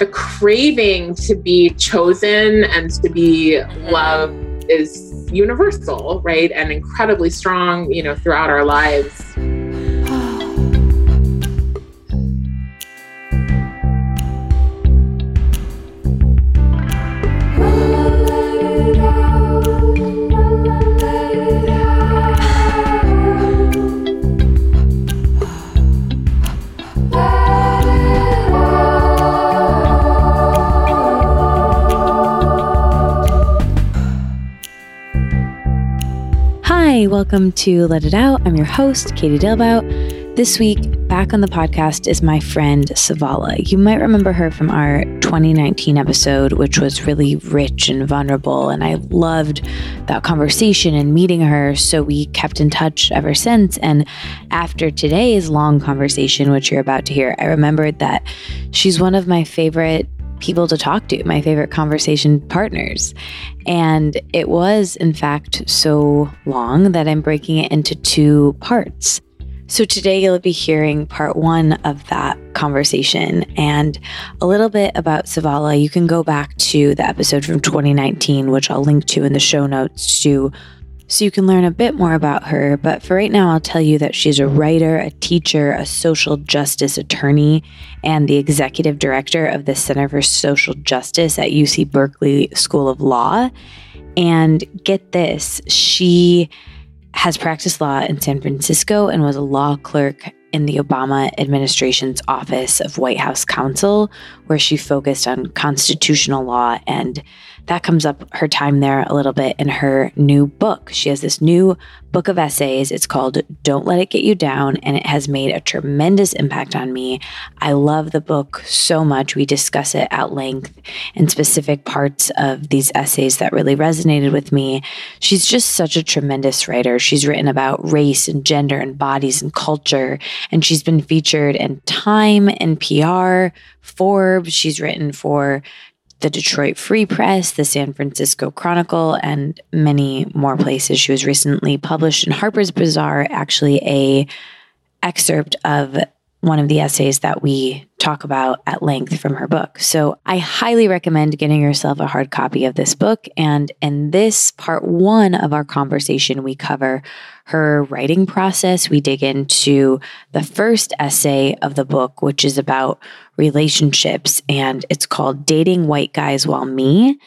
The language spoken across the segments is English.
the craving to be chosen and to be mm-hmm. loved is universal, right? And incredibly strong, you know, throughout our lives. Welcome to Let It Out. I'm your host, Katie Dalebout. This week, back on the podcast is my friend Savala. You might remember her from our 2019 episode, which was really rich and vulnerable. And I loved that conversation and meeting her. So we kept in touch ever since. And after today's long conversation, which you're about to hear, I remembered that she's one of my favorite people to talk to, my favorite conversation partners. And it was, in fact, so long that I'm breaking it into two parts. So today you'll be hearing part one of that conversation and a little bit about Savala. You can go back to the episode from 2019, which I'll link to in the show notes to so you can learn a bit more about her. But for right now, I'll tell you that she's a writer, a teacher, a social justice attorney, and the executive director of the Center for Social Justice at UC Berkeley School of Law. And get this, she has practiced law in San Francisco and was a law clerk in the Obama administration's Office of White House Counsel, where she focused on constitutional law and that comes up her time there a little bit in her new book. She has this new book of essays. It's called Don't Let It Get You Down, and it has made a tremendous impact on me. I love the book so much. We discuss it at length and specific parts of these essays that really resonated with me. She's just such a tremendous writer. She's written about race and gender and bodies and culture, and she's been featured in Time, NPR, Forbes. She's written for the Detroit Free Press, the San Francisco Chronicle, and many more places. She was recently published in Harper's Bazaar, actually a excerpt of one of the essays that we talk about at length from her book. So I highly recommend getting yourself a hard copy of this book. And in this part one of our conversation, we cover her writing process. We dig into the first essay of the book, which is about relationships, and it's called Dating White Guys While Me.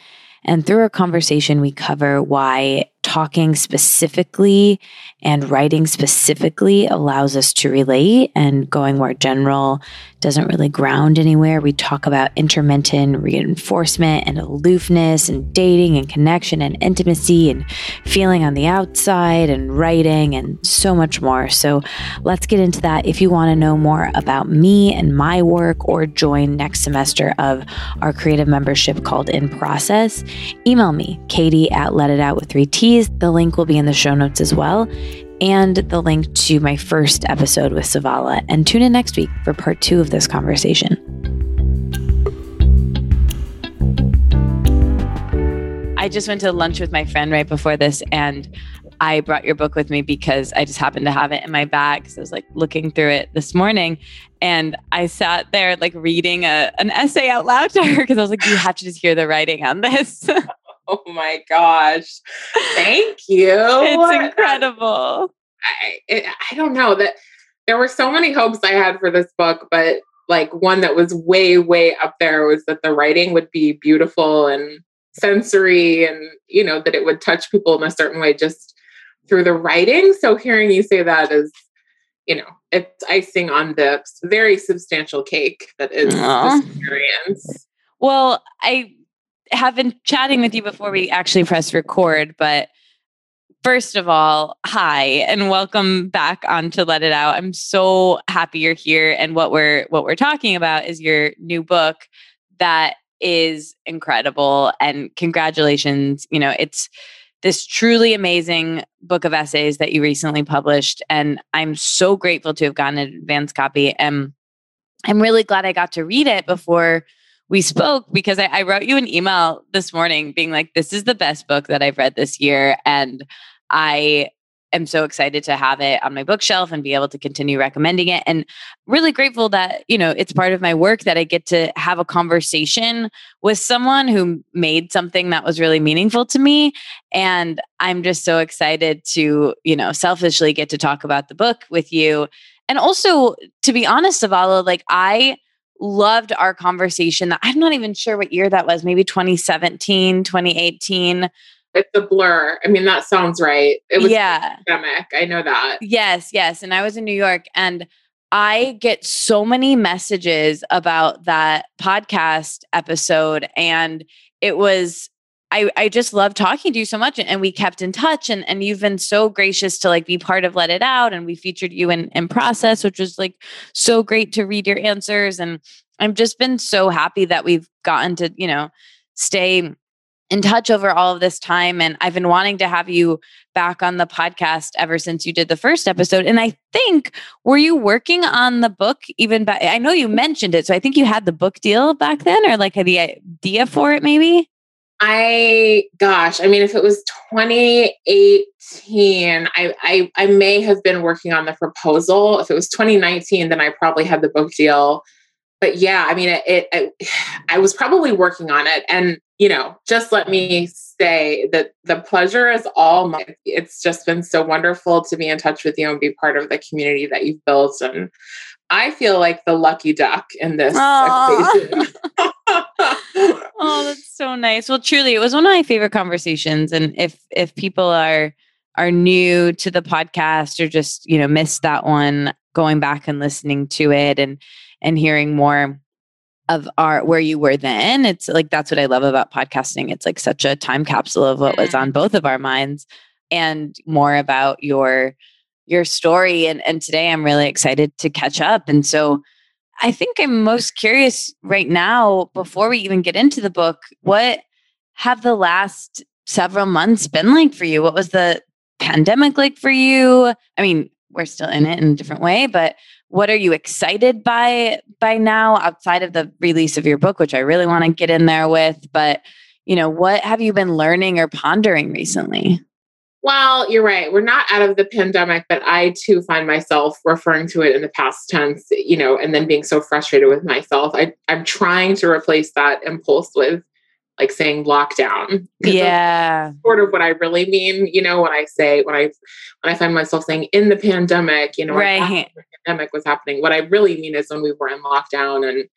And through our conversation, we cover why talking specifically and writing specifically allows us to relate, and going more general doesn't really ground anywhere. We talk about intermittent reinforcement and aloofness and dating and connection and intimacy and feeling on the outside and writing and so much more. So let's get into that. If you want to know more about me and my work or join next semester of our creative membership called In Process, email me, Katie at Let It Out with three T's. The link will be in the show notes as well and the link to my first episode with Savala. And tune in next week for part two of this conversation. I just went to lunch with my friend right before this, and I brought your book with me because I just happened to have it in my bag. So I was like looking through it this morning, and I sat there like reading a, an essay out loud to her because I was like, "You have to just hear the writing on this." Oh my gosh. Thank you. it's incredible. I, it, I don't know that there were so many hopes I had for this book, but like one that was way, way up there was that the writing would be beautiful and sensory and, you know, that it would touch people in a certain way just through the writing. So hearing you say that is, you know, it's icing on the very substantial cake that is Aww. experience. Well, I have been chatting with you before we actually press record, but first of all, hi and welcome back on to Let It Out. I'm so happy you're here and what we're what we're talking about is your new book that is incredible and congratulations. You know, it's this truly amazing book of essays that you recently published and I'm so grateful to have gotten an advance copy and I'm really glad I got to read it before we spoke because I, I, wrote you an email this morning being like, this is the best book that I've read this year. And I am so excited to have it on my bookshelf and be able to continue recommending it. And really grateful that, you know, it's part of my work that I get to have a conversation with someone who made something that was really meaningful to me. And I'm just so excited to, you know, selfishly get to talk about the book with you. And also, to be honest, Savala, like I loved our conversation. I'm not even sure what year that was, maybe 2017, 2018 it's a blur. I mean, that sounds right. It was yeah. pandemic. I know that. Yes, yes. And I was in New York and I get so many messages about that podcast episode. And it was I, I just love talking to you so much and we kept in touch and, and you've been so gracious to like be part of let it out and we featured you in, in process which was like so great to read your answers and i've just been so happy that we've gotten to you know stay in touch over all of this time. And I've been wanting to have you back on the podcast ever since you did the first episode. And I think, were you working on the book even back? I know you mentioned it. So I think you had the book deal back then or like the idea for it, maybe? I, gosh, I mean, if it was 2018, I, I, I may have been working on the proposal. If it was 2019, then I probably had the book deal. But yeah, I mean, it, it, it I was probably working on it. And you know, just let me say that the pleasure is all mine. It's just been so wonderful to be in touch with you and be part of the community that you've built. And I feel like the lucky duck in this oh, that's so nice. Well, truly, it was one of my favorite conversations. And if if people are are new to the podcast or just you know missed that one, going back and listening to it and and hearing more of our where you were then it's like that's what i love about podcasting it's like such a time capsule of what was on both of our minds and more about your your story and and today i'm really excited to catch up and so i think i'm most curious right now before we even get into the book what have the last several months been like for you? What was the pandemic like for you? I mean we're still in it in a different way but what are you excited by by now outside of the release of your book which i really want to get in there with but you know what have you been learning or pondering recently well you're right we're not out of the pandemic but i too find myself referring to it in the past tense you know and then being so frustrated with myself I, i'm trying to replace that impulse with like saying lockdown. Yeah. Sort of what I really mean, you know, when I say when I when I find myself saying in the pandemic, you know, right. the pandemic was happening. What I really mean is when we were in lockdown and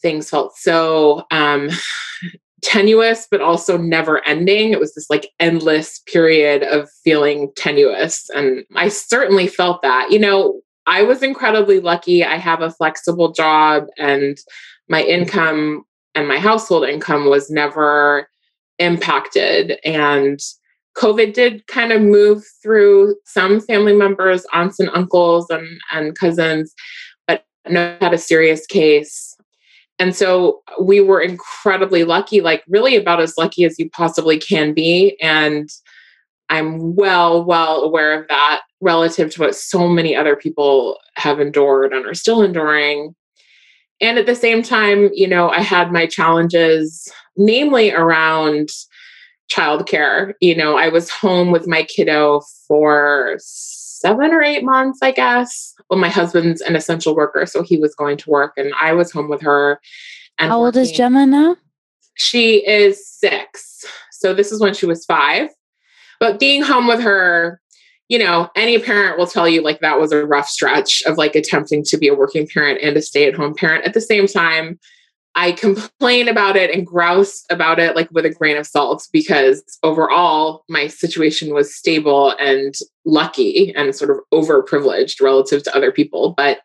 things felt so um tenuous but also never ending. It was this like endless period of feeling tenuous and I certainly felt that. You know, I was incredibly lucky. I have a flexible job and my income and my household income was never impacted. And COVID did kind of move through some family members, aunts and uncles and, and cousins, but no had a serious case. And so we were incredibly lucky, like really about as lucky as you possibly can be. And I'm well, well aware of that relative to what so many other people have endured and are still enduring. And at the same time, you know, I had my challenges, namely around childcare. You know, I was home with my kiddo for seven or eight months, I guess. Well, my husband's an essential worker, so he was going to work, and I was home with her. And how working. old is Gemma now? She is six. So this is when she was five. But being home with her you know, any parent will tell you like that was a rough stretch of like attempting to be a working parent and a stay at home parent. At the same time, I complain about it and grouse about it like with a grain of salt because overall my situation was stable and lucky and sort of overprivileged relative to other people. But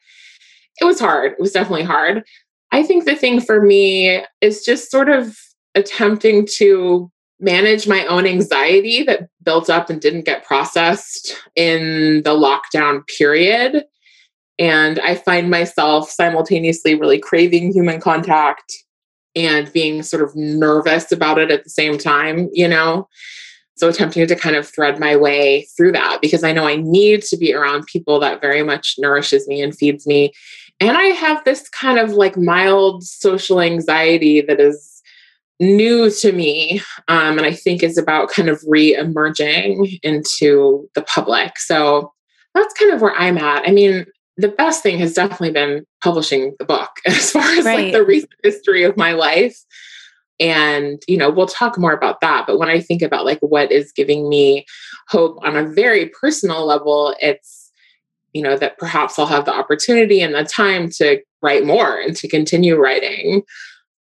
it was hard. It was definitely hard. I think the thing for me is just sort of attempting to manage my own anxiety that built up and didn't get processed in the lockdown period. And I find myself simultaneously really craving human contact and being sort of nervous about it at the same time, you know? So attempting to kind of thread my way through that because I know I need to be around people that very much nourishes me and feeds me. And I have this kind of like mild social anxiety that is new to me um, and i think is about kind of re-emerging into the public so that's kind of where i'm at i mean the best thing has definitely been publishing the book as far as right. like the recent history of my life. And you know we'll talk more about that but when i think about like what is giving me hope on a very personal level it's you know that perhaps i'll have the opportunity and the time to write more and to continue writing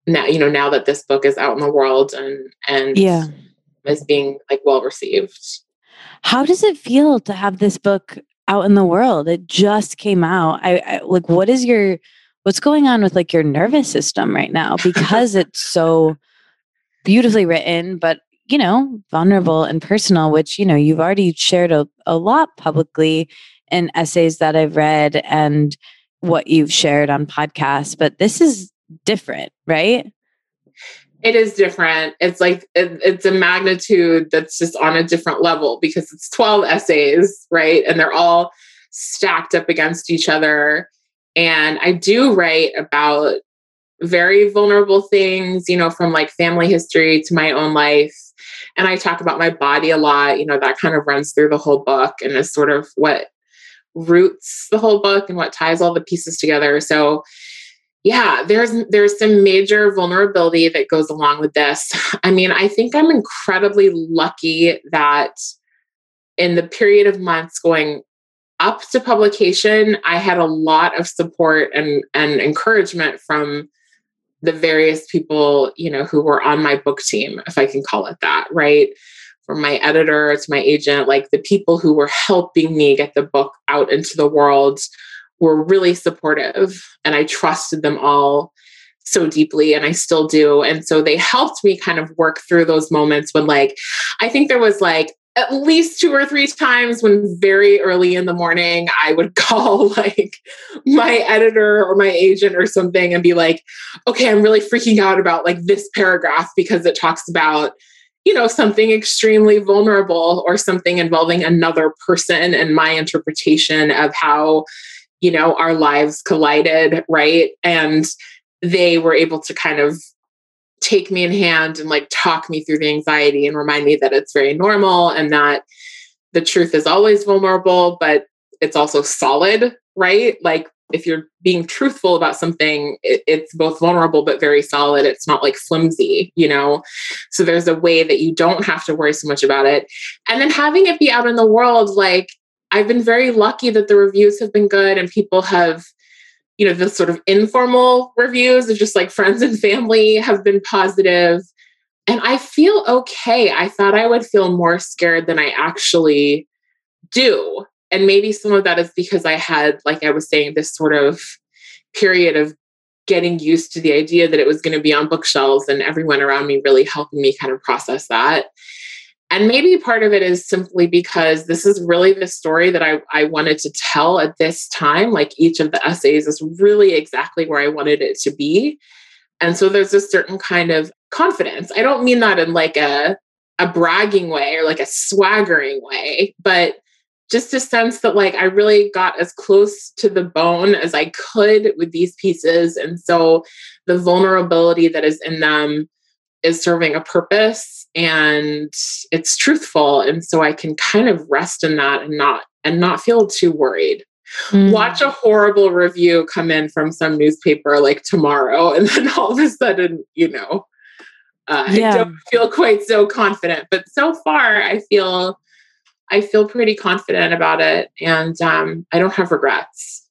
now you know now that this book is out in the world and and yeah. is being like well received. How does it feel to have this book out in the world it just came out i, I like what is your what's going on with like your nervous system right now? Because it's so beautifully written but you know vulnerable and personal which you know you've already shared a, a lot publicly in essays that i've read and what you've shared on podcasts but this is different right it is different it's like it, it's a magnitude that's just on a different level because it's 12 essays right and they're all stacked up against each other and I do write about very vulnerable things, you know, from like family history to my own life. And I talk about my body a lot, you know, that kind of runs through the whole book and is sort of what roots the whole book and what ties all the pieces together. So yeah, there's there's some major vulnerability that goes along with this. I mean, I think I'm incredibly lucky that in the period of months going up to publication, I had a lot of support and, and encouragement from the various people, you know, who were on my book team, if I can call it that, right? From my editor to my agent, like the people who were helping me get the book out into the world were really supportive. And I trusted them all so deeply and I still do. And so they helped me kind of work through those moments when like I think there was like at least two or three times when very early in the morning I would call like my editor or my agent or something and be like, okay, I'm really freaking out about like this paragraph because it talks about, you know, something extremely vulnerable or something involving another person and my interpretation of how, you know, our lives collided, right? And they were able to kind of take me in hand and like talk me through the anxiety and remind me that it's very normal and that the truth is always vulnerable, but it's also solid, right? Like if you're being truthful about something, it, it's both vulnerable but very solid. It's not like flimsy, you know? So there's a way that you don't have to worry so much about it. And then having it be out in the world, like I've been very lucky that the reviews have been good and people have you know the sort of informal reviews of just like friends and family have been positive. And i feel okay. I thought i would feel more scared than i actually do. And maybe some of that is because i had like i was saying this sort of period of getting used to the idea that it was going to be on bookshelves and everyone around me really helping me kind of process that and maybe part of it is simply because this is really the story that I, I wanted to tell at this time. Like each of the essays is really exactly where I wanted it to be. And so there's a certain kind of confidence. I don't mean that in like a, a bragging way or like a swaggering way, but just a sense that like I really got as close to the bone as I could with these pieces. And so the vulnerability that is in them is serving a purpose and it's truthful and so i can kind of rest in that and not and not feel too worried mm. watch a horrible review come in from some newspaper like tomorrow and then all of a sudden you know uh, yeah. i don't feel quite so confident but so far i feel i feel pretty confident about it and um, i don't have regrets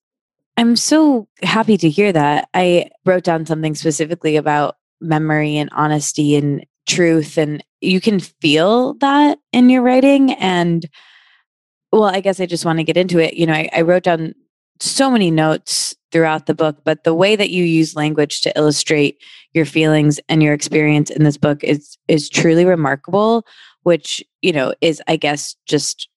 I'm so happy to hear that. I wrote down something specifically about memory and honesty and truth and you can feel that in your writing and well i guess i just want to get into it you know I, I, wrote down so many notes throughout the book but the way that you use language to illustrate your feelings and your experience in this book is is truly remarkable which you know is i guess just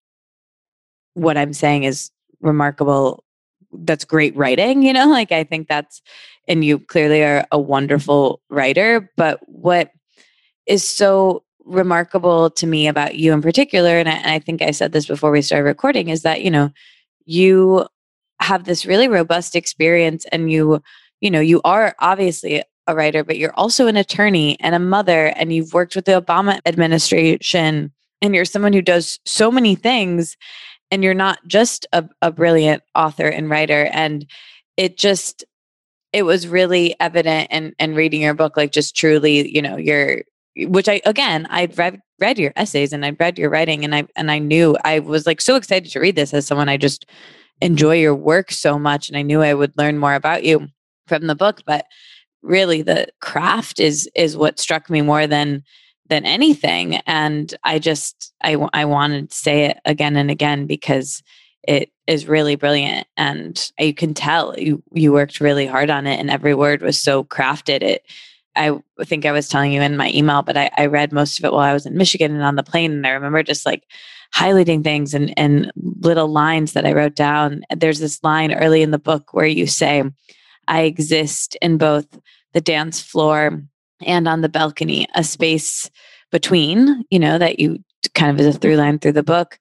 what i'm saying is remarkable. That's great writing you know like i think that's and you clearly are a wonderful writer but what is so remarkable to me about you in particular and I, and I think i said this before we started recording is that you know you have this really robust experience and you you know you are obviously a writer, but you're also an attorney and a mother, and you've worked with the Obama administration, and you're someone who does so many things, and you're not just a, a brilliant author and writer. And it just, it was really evident and and reading your book, like just truly, you know, you're which I again I'd read read your essays and I'd read your writing and I and I knew I was like so excited to read this as someone I just enjoy your work so much and I knew I would learn more about you from the book but really the craft is is what struck me more than than anything. And I just I I wanted to say it again and again because it is really brilliant and you can tell you you worked really hard on it and every word was so crafted it I think I was telling you in my email, but I, I, read most of it while I was in Michigan and on the plane. And I remember just like highlighting things and, and little lines that I wrote down. There's this line early in the book where you say, I exist in both the dance floor and on the balcony, a space between, you know, that you kind of is a through line through the book.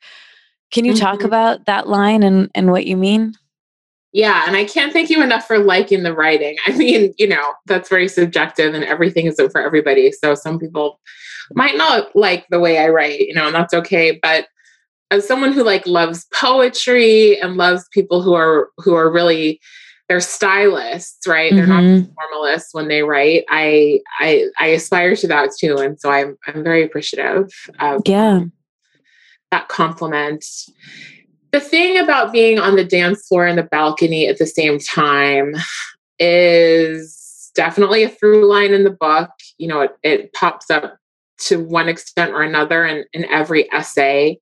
Can you mm-hmm. talk about that line and, and what you mean? Yeah, and I can't thank you enough for liking the writing. I mean, you know, that's very subjective and everything isn't for everybody. So some people might not like the way I write, you know, and that's okay. But as someone who like loves poetry and loves people who are who are really they're stylists, right? Mm-hmm. They're not mm-hmm. formalists when they write. I I I aspire to that too. And so I'm I'm very appreciative of yeah. That compliment the thing about being on the dance floor and the balcony at the same time is definitely a through line in the book. You know, it, it pops up to one extent or another in, in every essay.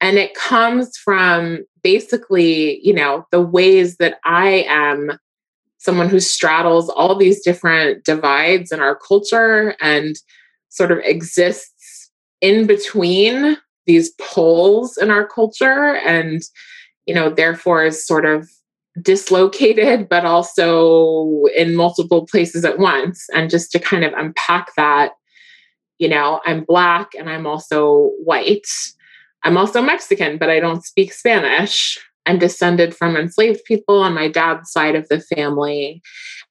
And it comes from basically, you know, the ways that I am someone who straddles all these different divides in our culture and sort of exists in between these poles in our culture and you know therefore is sort of dislocated but also in multiple places at once. And just to kind of unpack that you know i'm black and i'm also white. I'm also mexican but i don't speak spanish i'm descended from enslaved people on my dad's side of the family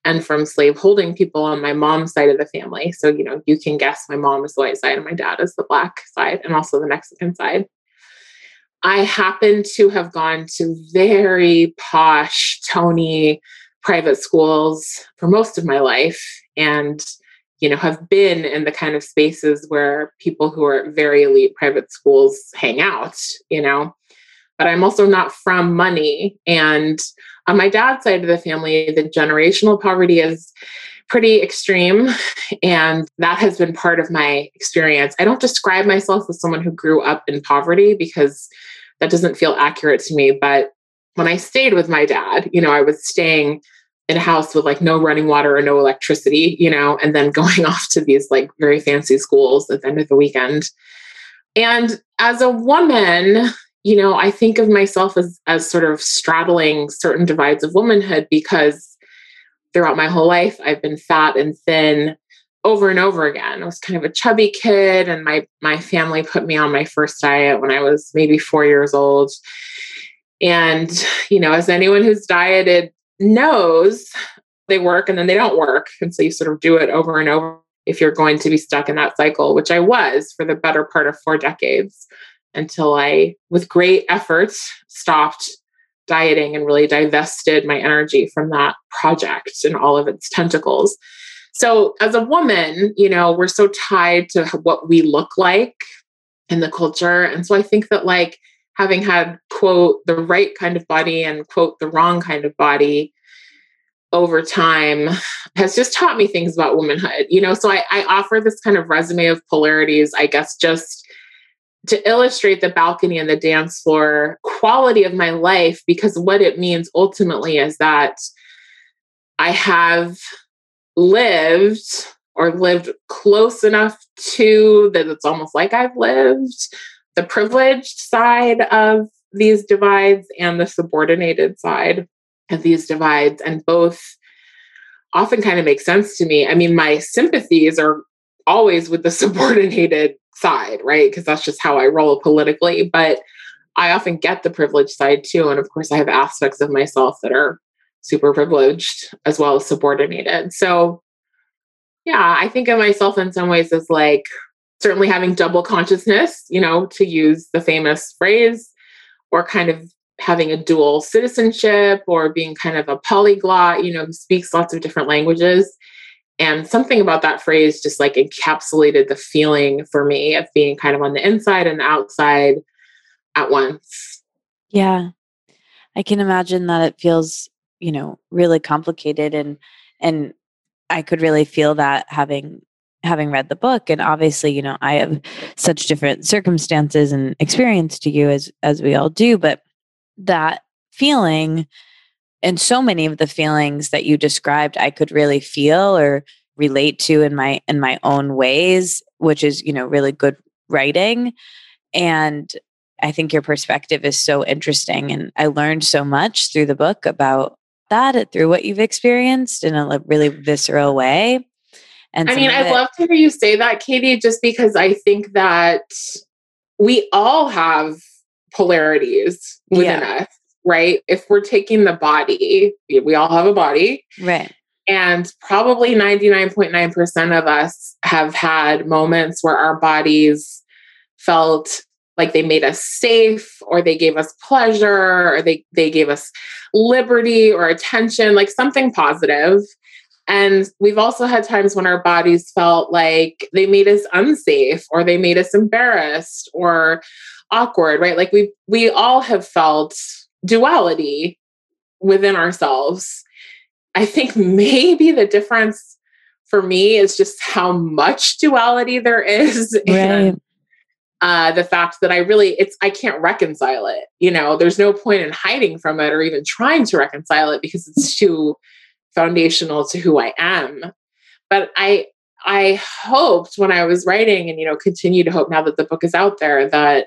and from slave holding people on my mom's side of the family. So, you know, you can guess my mom is the white side and my dad is the black side and also the Mexican side. I happen to have gone to very posh, Tony private schools for most of my life and you know have been in the kind of spaces where people who are at very elite private schools hang out you know but i'm also not from money and on my dad's side of the family, the generational poverty is pretty extreme. And that has been part of my experience. I don't describe myself as someone who grew up in poverty because that doesn't feel accurate to me. But when I stayed with my dad, you know, I was staying in a house with like no running water or no electricity, you know, and then going off to these like very fancy schools at the end of the weekend. And as a woman, you know, I think of myself as as sort of straddling certain divides of womanhood because throughout my whole life I've been fat and thin over and over again. I was kind of a chubby kid and my my family put me on my first diet when I was maybe 4 years old. And you know, as anyone who's dieted knows, they work and then they don't work. And so you sort of do it over and over if you're going to be stuck in that cycle, which I was for the better part of 4 decades until I, with great efforts, stopped dieting and really divested my energy from that project and all of its tentacles. So, as a woman, you know, we're so tied to what we look like in the culture. And so I think that, like, having had, quote, the right kind of body and, quote, the wrong kind of body over time has just taught me things about womanhood. You know, so I, I offer this kind of resume of polarities, I guess, just to illustrate the balcony and the dance floor quality of my life because what it means ultimately is that I have lived or lived close enough to that it's almost like I've lived the privileged side of these divides and the subordinated side of these divides and both often kind of make sense to me. I mean, my sympathies are always with the subordinated side, right? Because that's just how I roll politically. But I often get the privileged side too. And of course, I have aspects of myself that are super privileged as well as subordinated. So Yeah, I think of myself in some ways as like certainly having double consciousness, you know, to use the famous phrase, or kind of having a dual citizenship or being kind of a polyglot, you know, who speaks lots of different languages. And something about that phrase just like encapsulated the feeling for me of being kind of on the inside and the outside at once. Yeah. I can imagine that it feels, you know, really complicated and and I could really feel that having having read the book and obviously, you know, I have such different circumstances and experience to you as as we all do, but that feeling and so many of the feelings that you described I could really feel or relate to in my in my own ways, which is, you know, really good writing. And I think your perspective is so interesting. And I learned so much through the book about that, uh, through what you've experienced in a really visceral way. And I mean, I'd love to hear you say that, Katie, just because I think that we all have polarities within yeah. us, right? If we're taking the body, we all have a body. Right. And probably 99.9% of us have had moments where our bodies felt like they made us safe or they gave us pleasure or they, they gave us liberty or attention, like something positive. And we've also had times when our bodies felt like they made us unsafe or they made us embarrassed or awkward, right? Like we we all have felt duality within ourselves. I think maybe the difference for me is just how much duality there is right. and uh, the fact that I really it's I can't reconcile it. You know, there's no point in hiding from it or even trying to reconcile it because it's too foundational to who I am. But I I hoped when I was writing and you know continue to hope now that the book is out there that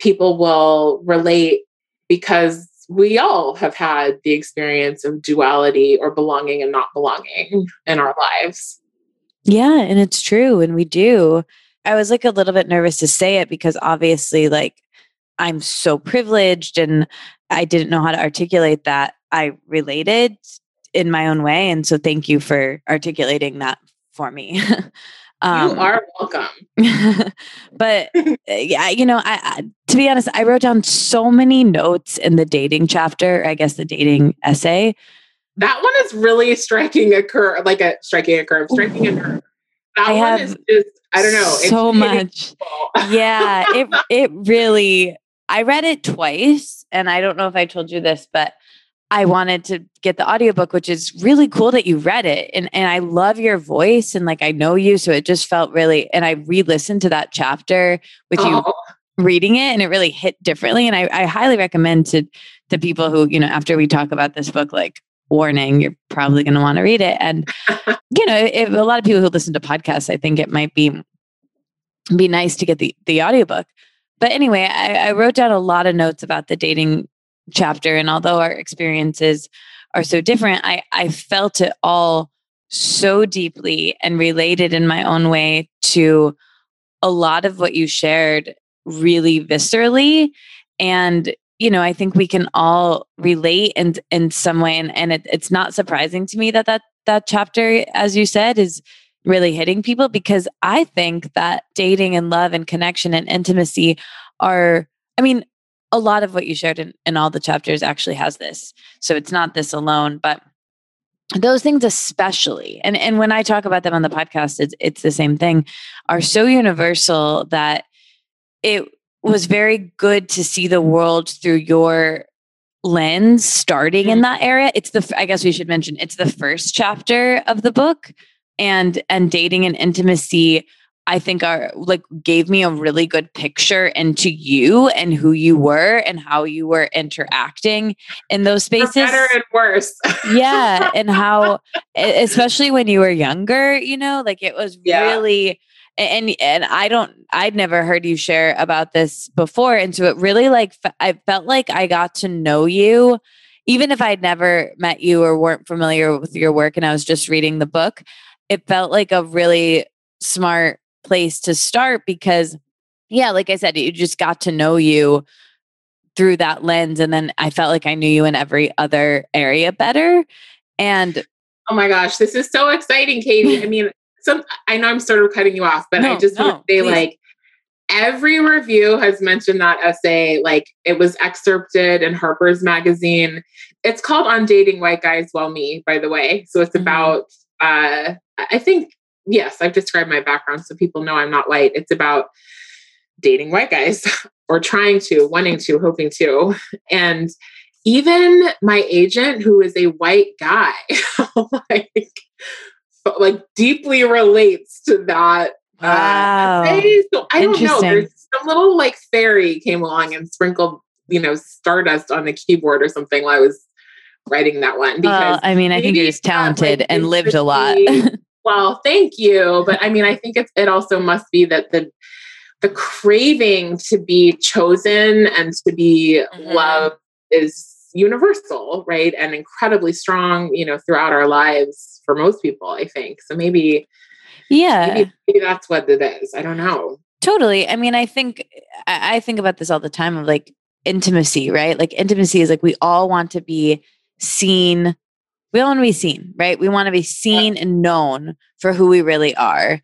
people will relate because we all have had the experience of duality or belonging and not belonging mm. in our lives. Yeah, and it's true. And we do. I was like a little bit nervous to say it because obviously, like, I'm so privileged and I didn't know how to articulate that. I related in my own way. And so thank you for articulating that for me. Um, you are welcome. but eh, yeah, you know, I, I, to be honest, I wrote down so many notes in the dating chapter. I guess the dating essay. That one is really striking a curve, like a striking a curve, striking a nerve. That I one have is just, I don't know, so much. yeah, it it really. I read it twice, and I don't know if I told you this, but I wanted to get the audiobook, which is really cool that you read it. And and I love your voice and like I know you. So it just felt really and I re-listened to that chapter with oh. you reading it and it really hit differently. And I, I highly recommend to to people who, you know, after we talk about this book, like warning, you're probably gonna want to read it. And you know, if a lot of people who listen to podcasts, I think it might be be nice to get the the audiobook. But anyway, I, I wrote down a lot of notes about the dating chapter. And although our experiences are so different, I, I felt it all so deeply and related in my own way to a lot of what you shared really viscerally. And, you know, I think we can all relate in, in some way. And, and it, it's not surprising to me that, that that chapter, as you said, is really hitting people because I think that dating and love and connection and intimacy are, I mean, a lot of what you shared in, in all the chapters actually has this. So it's not this alone, but those things especially and and when i talk about them on the podcast it's it's the same thing are so universal that it was very good to see the world through your lens starting in mm-hmm. that area it's the i guess we should mention it's the first chapter of the book and and dating and intimacy I think are like gave me a really good picture into you and who you were and how you were interacting in those spaces. For better and worse. yeah. And how especially when you were younger, you know, like it was yeah. really and and I don't I'd never heard you share about this before. And so it really like I felt like I got to know you even if I'd never met you or weren't familiar with your work and I was just reading the book, it felt like a really smart place to start because yeah like i said you just got to know you through that lens and then i felt like i knew you in every other area better and oh my gosh this is so exciting katie i mean some I know I'm sort of cutting you off, but No, I just no, want to say please. like every review has mentioned that essay. Like it was excerpted in Harper's Magazine. It's called On Dating White Guys While Me, by the way. So it's Mhm. about uh I think yes, I've described my background so people know I'm not white. It's about dating white guys or trying to, wanting to, hoping to. And even my agent, who is a white guy, like, like deeply relates to that. uh, Wow. essay. so I don't know. There's some little like fairy came along and sprinkled, you know, stardust on the keyboard or something while I was writing that one. Well, I mean, I think you're maybe just that, like, talented and lived a lot. well, thank you. But I mean, I think it's, it also must be that the the craving to be chosen and to be Mhm. loved is universal, right? And incredibly strong, you know, throughout our lives for most people, I think. So maybe yeah. maybe, maybe that's what it is. I don't know. Totally. I mean, I think I think about this all the time of like intimacy, right? Like intimacy is like we all want to be seen. We all want to be seen, right? We want to be seen and known for who we really are.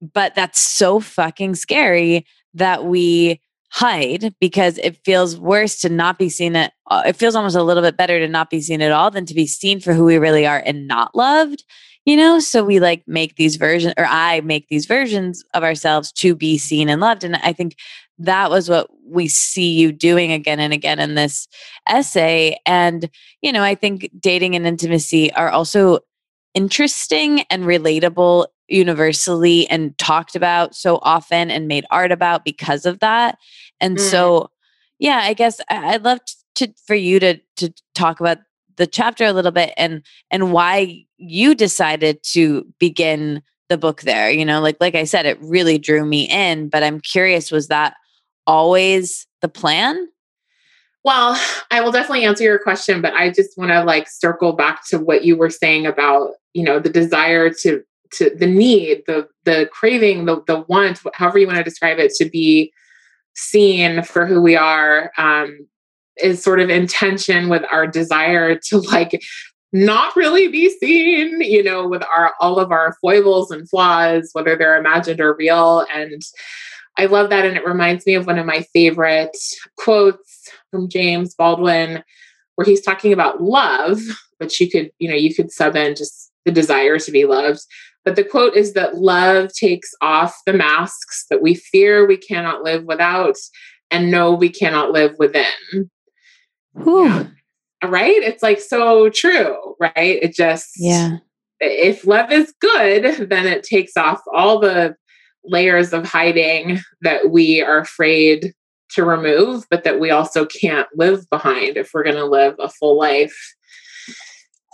But that's so fucking scary that we hide because it feels worse to not be seen at uh, it feels almost a little bit better to not be seen at all than to be seen for who we really are and not loved you know so we like make these versions or i make these versions of ourselves to be seen and loved and i think that was what we see you doing again and again in this essay and you know i think dating and intimacy are also interesting and relatable universally and talked about so often and made art about because of that and Mm. so yeah i guess i'd love to for you to to talk about the chapter a little bit and and why you decided to begin the book there you know like like i said it really drew me in but i'm curious was that always the plan Well, I will definitely answer your question, but I just want to like circle back to what you were saying about, you know, the desire to to the need, the the craving, the the want, however you want to describe it, to be seen for who we are, um, is sort of in tension with our desire to like not really be seen, you know, with our all of our foibles and flaws, whether they're imagined or real. And I love that. And it reminds me of one of my favorite quotes from James Baldwin, where he's talking about love, but you could, you know, you could sub in just the desire to be loved. But the quote is that love takes off the masks that we fear we cannot live without and know we cannot live within. Whew. Right? It's like so true, right? It just, yeah if love is good, then it takes off all the layers of hiding that we are afraid to remove, but that we also can't live behind if we're going to live a full life.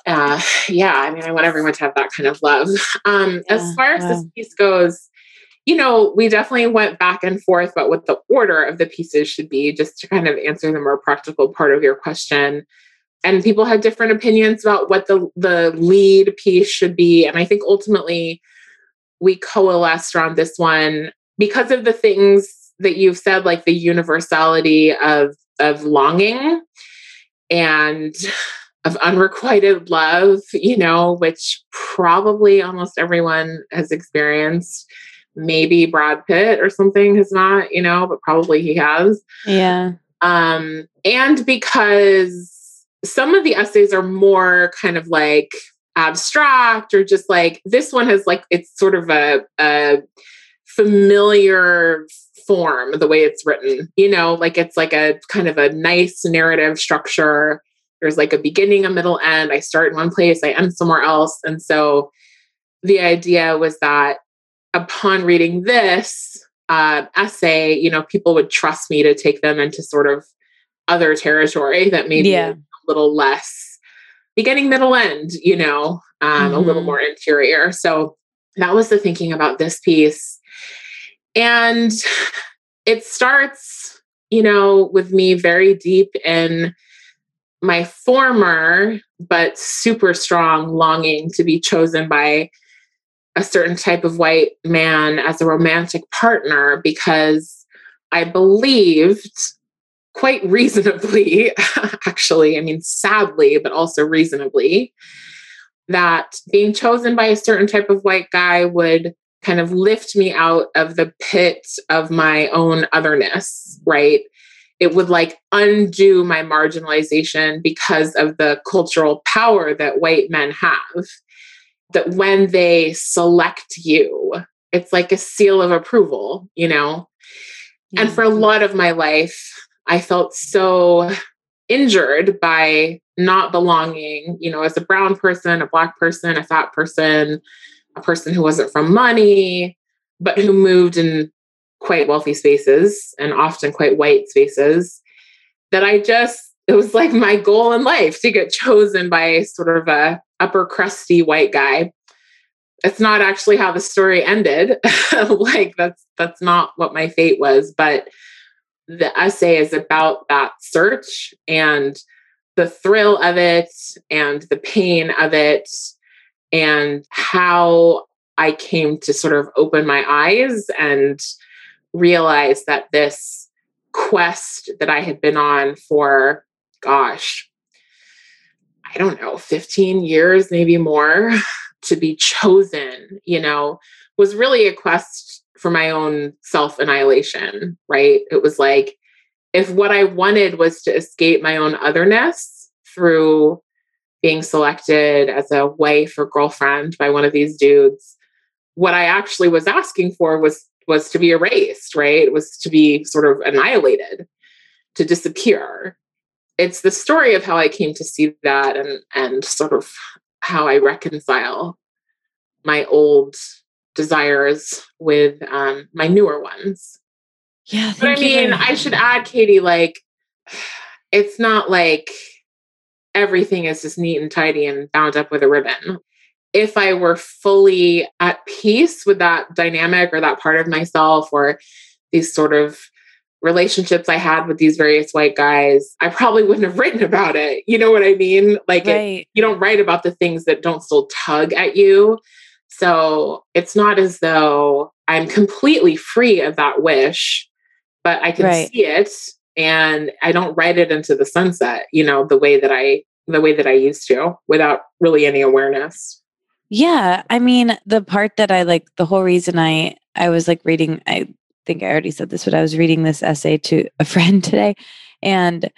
Uh, yeah, I mean, I want everyone to have that kind of love. Um, as Yeah, far as this piece goes, you know, we definitely went back and forth about what the order of the pieces should be, just to kind of answer the more practical part of your question and people had different opinions about what the the lead piece should be and i think ultimately we coalesced around this one because of the things that you've said like the universality of of longing and of unrequited love you know which probably almost everyone has experienced. Maybe brad pitt or something has not you know but probably he has. Yeah. Um, and because some of the essays are more kind of like abstract or just like this one has like it's sort of a, a familiar form the way it's written you know? Like it's like a kind of a nice narrative structure. There's like a beginning a middle end. I start in one place i end somewhere else. And so the idea was that upon reading this uh, essay you know people would trust me to take them into sort of other territory that maybe Yeah. a little less beginning middle end you know um, a little Mhm. more interior so that was the thinking about this piece and it starts you know with me very deep in my former but super strong longing to be chosen by a certain type of white man as a romantic partner because I believed quite reasonably, actually, I mean, sadly, but also reasonably, that being chosen by a certain type of white guy would kind of lift me out of the pit of my own otherness, right? It would like undo my marginalization because of the cultural power that white men have. That when they select you, it's like a seal of approval, you know? Mm-hmm. And for a lot of my life, I felt so injured by not belonging, you know, as a brown person, a black person, a fat person, a person who wasn't from money, but who moved in quite wealthy spaces and often quite white spaces, that I just, it was like my goal in life to get chosen by sort of a upper crusty white guy. It's not actually how the story ended. like that's that's not what my fate was, but the essay is about that search and the thrill of it and the pain of it and how I came to sort of open my eyes and realize that this quest that I had been on for, gosh, I don't know, 15 years, maybe more, to be chosen, you know, was really a quest for my own self annihilation, right? It was like, if what I wanted was to escape my own otherness through being selected as a wife or girlfriend by one of these dudes, what I actually was asking for was was to be erased, right? It was to be sort of annihilated, to disappear. It's the story of how I came to see that and and sort of how I reconcile my old desires with um, my newer ones. Yeah. But I mean, I should add, Katie, like, it's not like everything is just neat and tidy and bound up with a ribbon. If I were fully at peace with that dynamic or that part of myself or these sort of relationships I had with these various white guys, I probably wouldn't have written about it. You know what I mean? Like, right. it, you don't write about the things that don't still tug at you. So it's not as though I'm completely free of that wish, but I can right. see it and I don't write it into the sunset, you know, the way that I the way that I used to without really any awareness. Yeah, I mean, the part that I like the whole reason I I was like reading I think I already said this, but I was reading this essay to a friend today and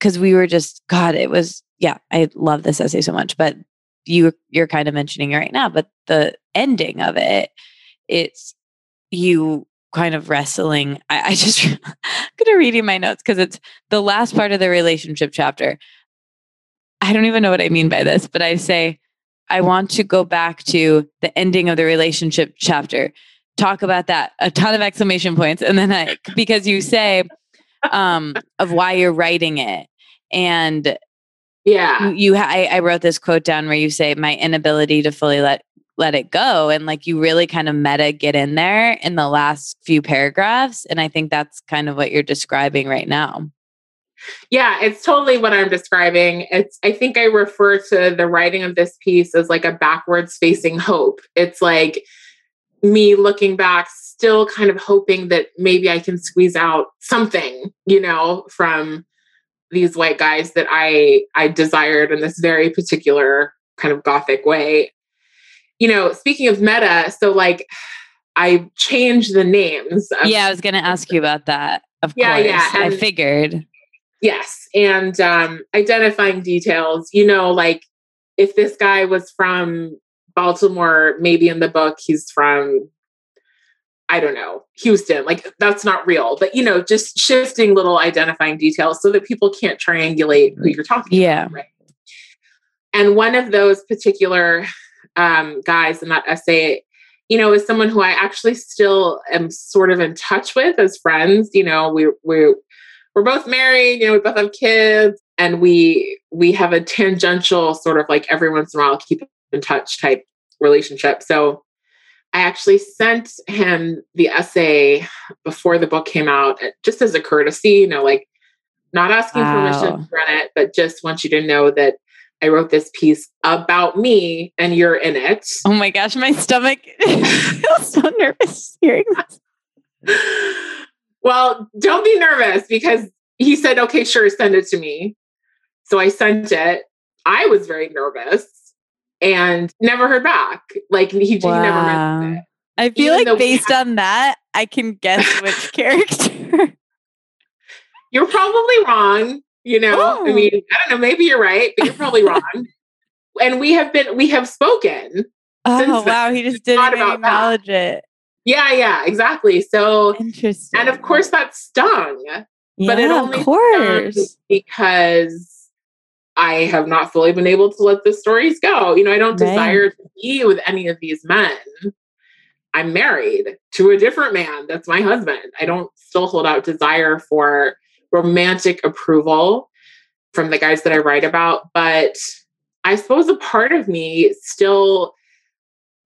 cuz we were just god, it was yeah, I love this essay so much, but you you're kind of mentioning right now, but the ending of it, it's you kind of wrestling. I, I just I'm gonna read you my notes because it's the last part of the relationship chapter. I don't even know what I mean by this, but I say I want to go back to the ending of the relationship chapter. Talk about that. A ton of exclamation points. And then I because you say um of why you're writing it. And yeah. You, you I, I wrote this quote down where you say my inability to fully let let it go and like you really kind of meta get in there in the last few paragraphs and i think that's kind of what you're describing right now. Yeah it's totally what i'm describing. It's i think i refer to the writing of this piece as like a backwards facing hope. It's like me looking back still kind of hoping that maybe i can squeeze out something you know from these white guys that I I desired in this very particular kind of gothic way. You know, speaking of meta, so like I changed the names. Of, yeah, I was going to ask you about that. Of yeah, course, yeah, and, I figured. Yes, and um, identifying details. You know, like if this guy was from Baltimore, maybe in the book he's from I don't know, Houston. Like that's not real. But you know, just shifting little identifying details so that people can't triangulate who you're talking yeah. about. Right. And one of those particular um, guys in that essay, you know, is someone who I actually still am sort of in touch with as friends. You know, we we we're both married, you know, we both have kids, and we we have a tangential sort of like every once in a while keep in touch type relationship. So I actually sent him the essay before the book came out, uh, just as a courtesy, you know, like not asking wow. permission to run it, but just want you to know that I wrote this piece about me and you're in it. Oh my gosh, my stomach feels so nervous hearing this. Well, don't be nervous because he said, okay, sure, send it to me. So I sent it. I was very nervous and never heard back. Like he, wow. he never mentioned it. I feel Even like based had- on that, I can guess which character. You're probably wrong. You know, oh. I mean, I don't know. Maybe you're right, but you're probably wrong. and we have been, we have spoken. Oh wow, he just didn't acknowledge that. it. Yeah, yeah, exactly. So interesting. And of course, that stung. Yeah, but it only of course because I have not fully been able to let the stories go. You know, I don't right. desire to be with any of these men. I'm married to a different man. That's my husband. I don't still hold out desire for romantic approval from the guys that I write about, but I suppose a part of me still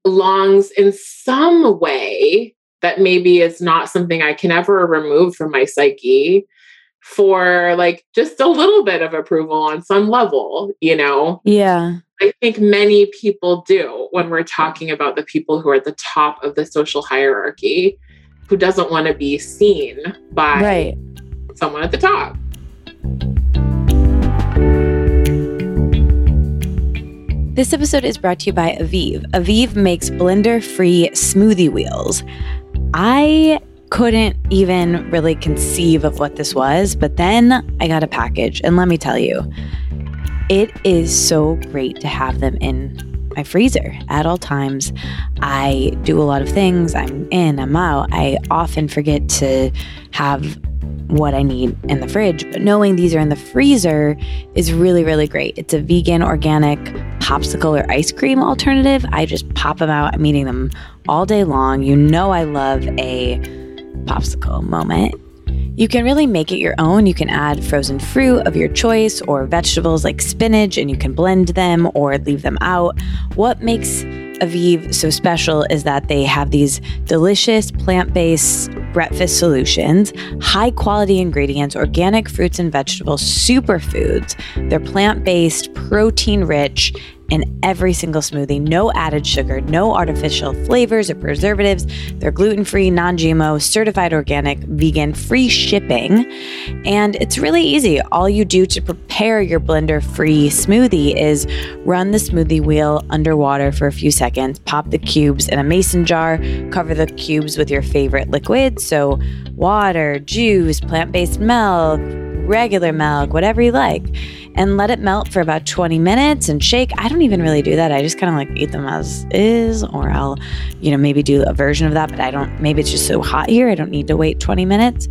longs in some way that maybe is not something I can ever remove from my psyche for like just a little bit of approval on some level, you know? Yeah. I think many people do when we're talking about the people who are at the top of the social hierarchy who doesn't want to be seen by right. someone at the top. This episode is brought to you by Evive. Evive makes blender free smoothie wheels. I couldn't even really conceive of what this was, but then I got a package, and let me tell you, it is so great to have them in my freezer at all times. I do a lot of things. I'm in, I'm out. I often forget to have what I need in the fridge, but knowing these are in the freezer is really, really great. It's a vegan, organic popsicle or ice cream alternative. I just pop them out. I'm eating them all day long. You know, I love a popsicle moment. You can really make it your own. You can add frozen fruit of your choice or vegetables like spinach and you can blend them or leave them out. What makes Evive so special is that they have these delicious plant based breakfast solutions, high quality ingredients, organic fruits and vegetables, superfoods. They're plant based, protein rich, in every single smoothie. No added sugar, no artificial flavors or preservatives. They're gluten free, non GMO, certified organic, vegan, free shipping. And it's really easy. All you do to prepare your blender free smoothie is run the smoothie wheel underwater for a few seconds, pop the cubes in a mason jar, cover the cubes with your favorite liquid. So, water, juice, plant based milk, regular milk, whatever you like and let it melt for about 20 minutes and shake. I don't even really do that. I just kind of like eat them as is, or I'll, you know, maybe do a version of that, but I don't, maybe it's just so hot here. I don't need to wait 20 minutes.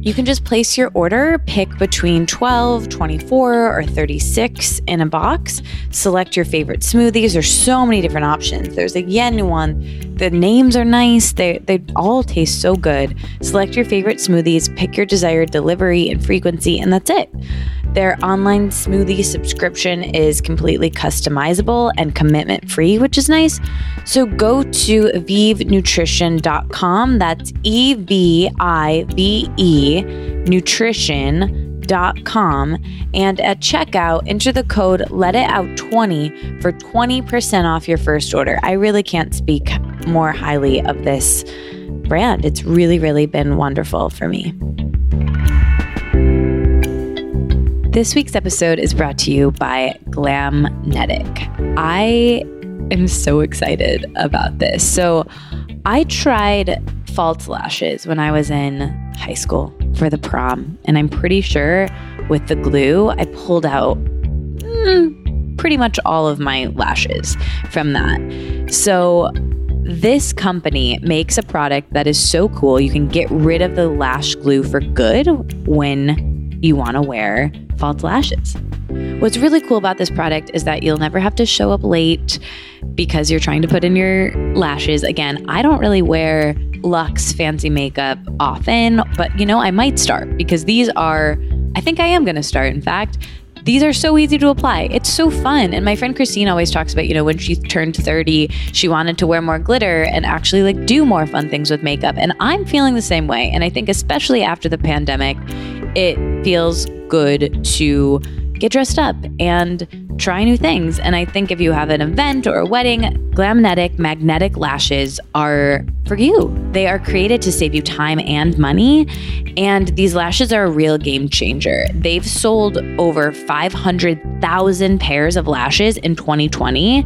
You can just place your order, pick between 12, 24, or 36 in a box. Select your favorite smoothies. There's so many different options. There's a yen one. The names are nice. They, they all taste so good. Select your favorite smoothies, pick your desired delivery and frequency, and that's it. Their online smoothie subscription is completely customizable and commitment free, which is nice. So go to evivenutrition.com. That's E V I V E nutrition.com. And at checkout, enter the code Let It Out 20 for 20% off your first order. I really can't speak more highly of this brand. It's really, really been wonderful for me. This week's episode is brought to you by Glamnetic. I am so excited about this. So, I tried false lashes when I was in high school for the prom, and I'm pretty sure with the glue, I pulled out mm, pretty much all of my lashes from that. So, this company makes a product that is so cool. You can get rid of the lash glue for good when you want to wear false lashes. What's really cool about this product is that you'll never have to show up late because you're trying to put in your lashes. Again, I don't really wear luxe fancy makeup often, but you know, I might start because these are, I think I am going to start, in fact. These are so easy to apply. It's so fun. And my friend Christine always talks about, you know, when she turned 30, she wanted to wear more glitter and actually like do more fun things with makeup. And I'm feeling the same way. And I think especially after the pandemic, it feels good to get dressed up and try new things. And I think if you have an event or a wedding, Glamnetic magnetic lashes are for you. They are created to save you time and money. And these lashes are a real game changer. They've sold over 500,000 pairs of lashes in 2020.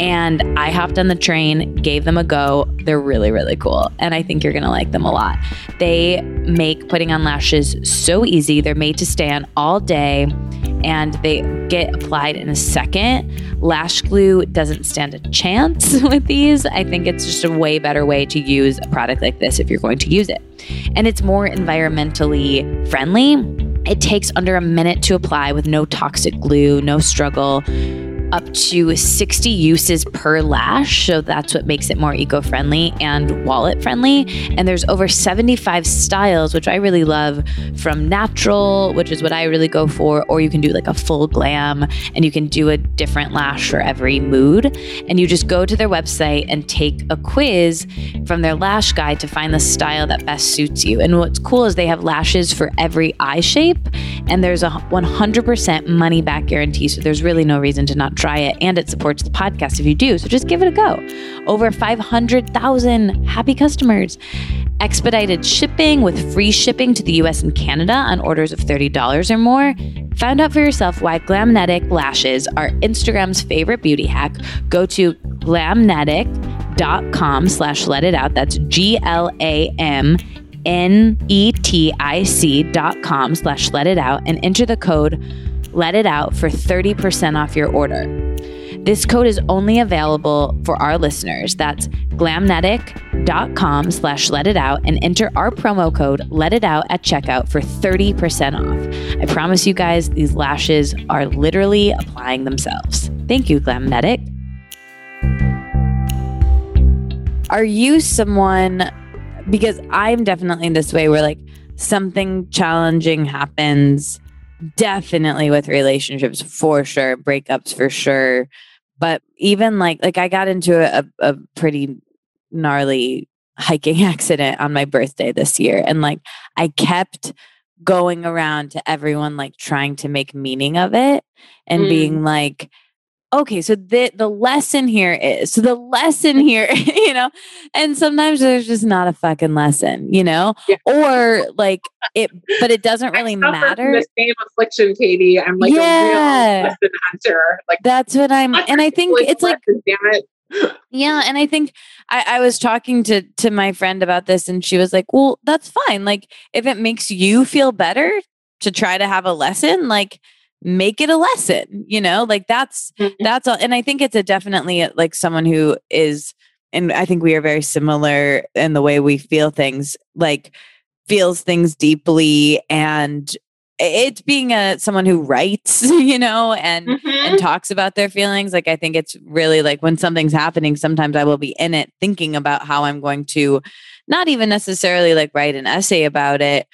And I hopped on the train, gave them a go. They're really, really cool. And I think you're going to like them a lot. They make putting on lashes so easy. They're made to stay on all day and they get applied in a second. Lash glue doesn't stand a chance with these. I think it's just a way better way to use a product like this if you're going to use it. And it's more environmentally friendly. It takes under a minute to apply with no toxic glue, no struggle up to 60 uses per lash. So that's what makes it more eco friendly and wallet friendly. And there's over 75 styles, which I really love from natural, which is what I really go for, or you can do like a full glam and you can do a different lash for every mood. And you just go to their website and take a quiz from their lash guide to find the style that best suits you. And what's cool is they have lashes for every eye shape and there's a 100% money back guarantee. So there's really no reason to not try it. And it supports the podcast if you do. So just give it a go. Over 500,000 happy customers. Expedited shipping with free shipping to the US and Canada on orders of $30 or more. Find out for yourself why Glamnetic lashes are Instagram's favorite beauty hack. Go to glamnetic.com slash let it out. That's G L A M N-E-T-I-C dot com slash let it out and enter the code let it out for 30% off your order. This code is only available for our listeners. That's glamnetic.com slash let it out and enter our promo code let it out at checkout for 30% off. I promise you guys, these lashes are literally applying themselves. Thank you, Glamnetic. Are you someone because I'm definitely this way where like something challenging happens, definitely with relationships for sure, breakups for sure. But even like like I got into a, a pretty gnarly hiking accident on my birthday this year. And like I kept going around to everyone like trying to make meaning of it and mm. being like okay so the the lesson here is so the lesson here you know and sometimes there's just not a fucking lesson you know? Yeah. or like it but it doesn't really matter the same affliction katie. I'm like yeah. a real lesson hunter. Like that's what i'm and i think it's like damn it. Yeah and i think I, I was talking to to my friend about this and she was like well that's fine. Like if it makes you feel better to try to have a lesson like make it a lesson you know like that's mm-hmm. that's all and i think it's a definitely uh, like someone who is and i think we are very similar in the way we feel things like feels things deeply and it's being a someone who writes you know and mm-hmm. and talks about their feelings like i think it's really like when something's happening sometimes i will be in it thinking about how i'm going to not even necessarily like write an essay about it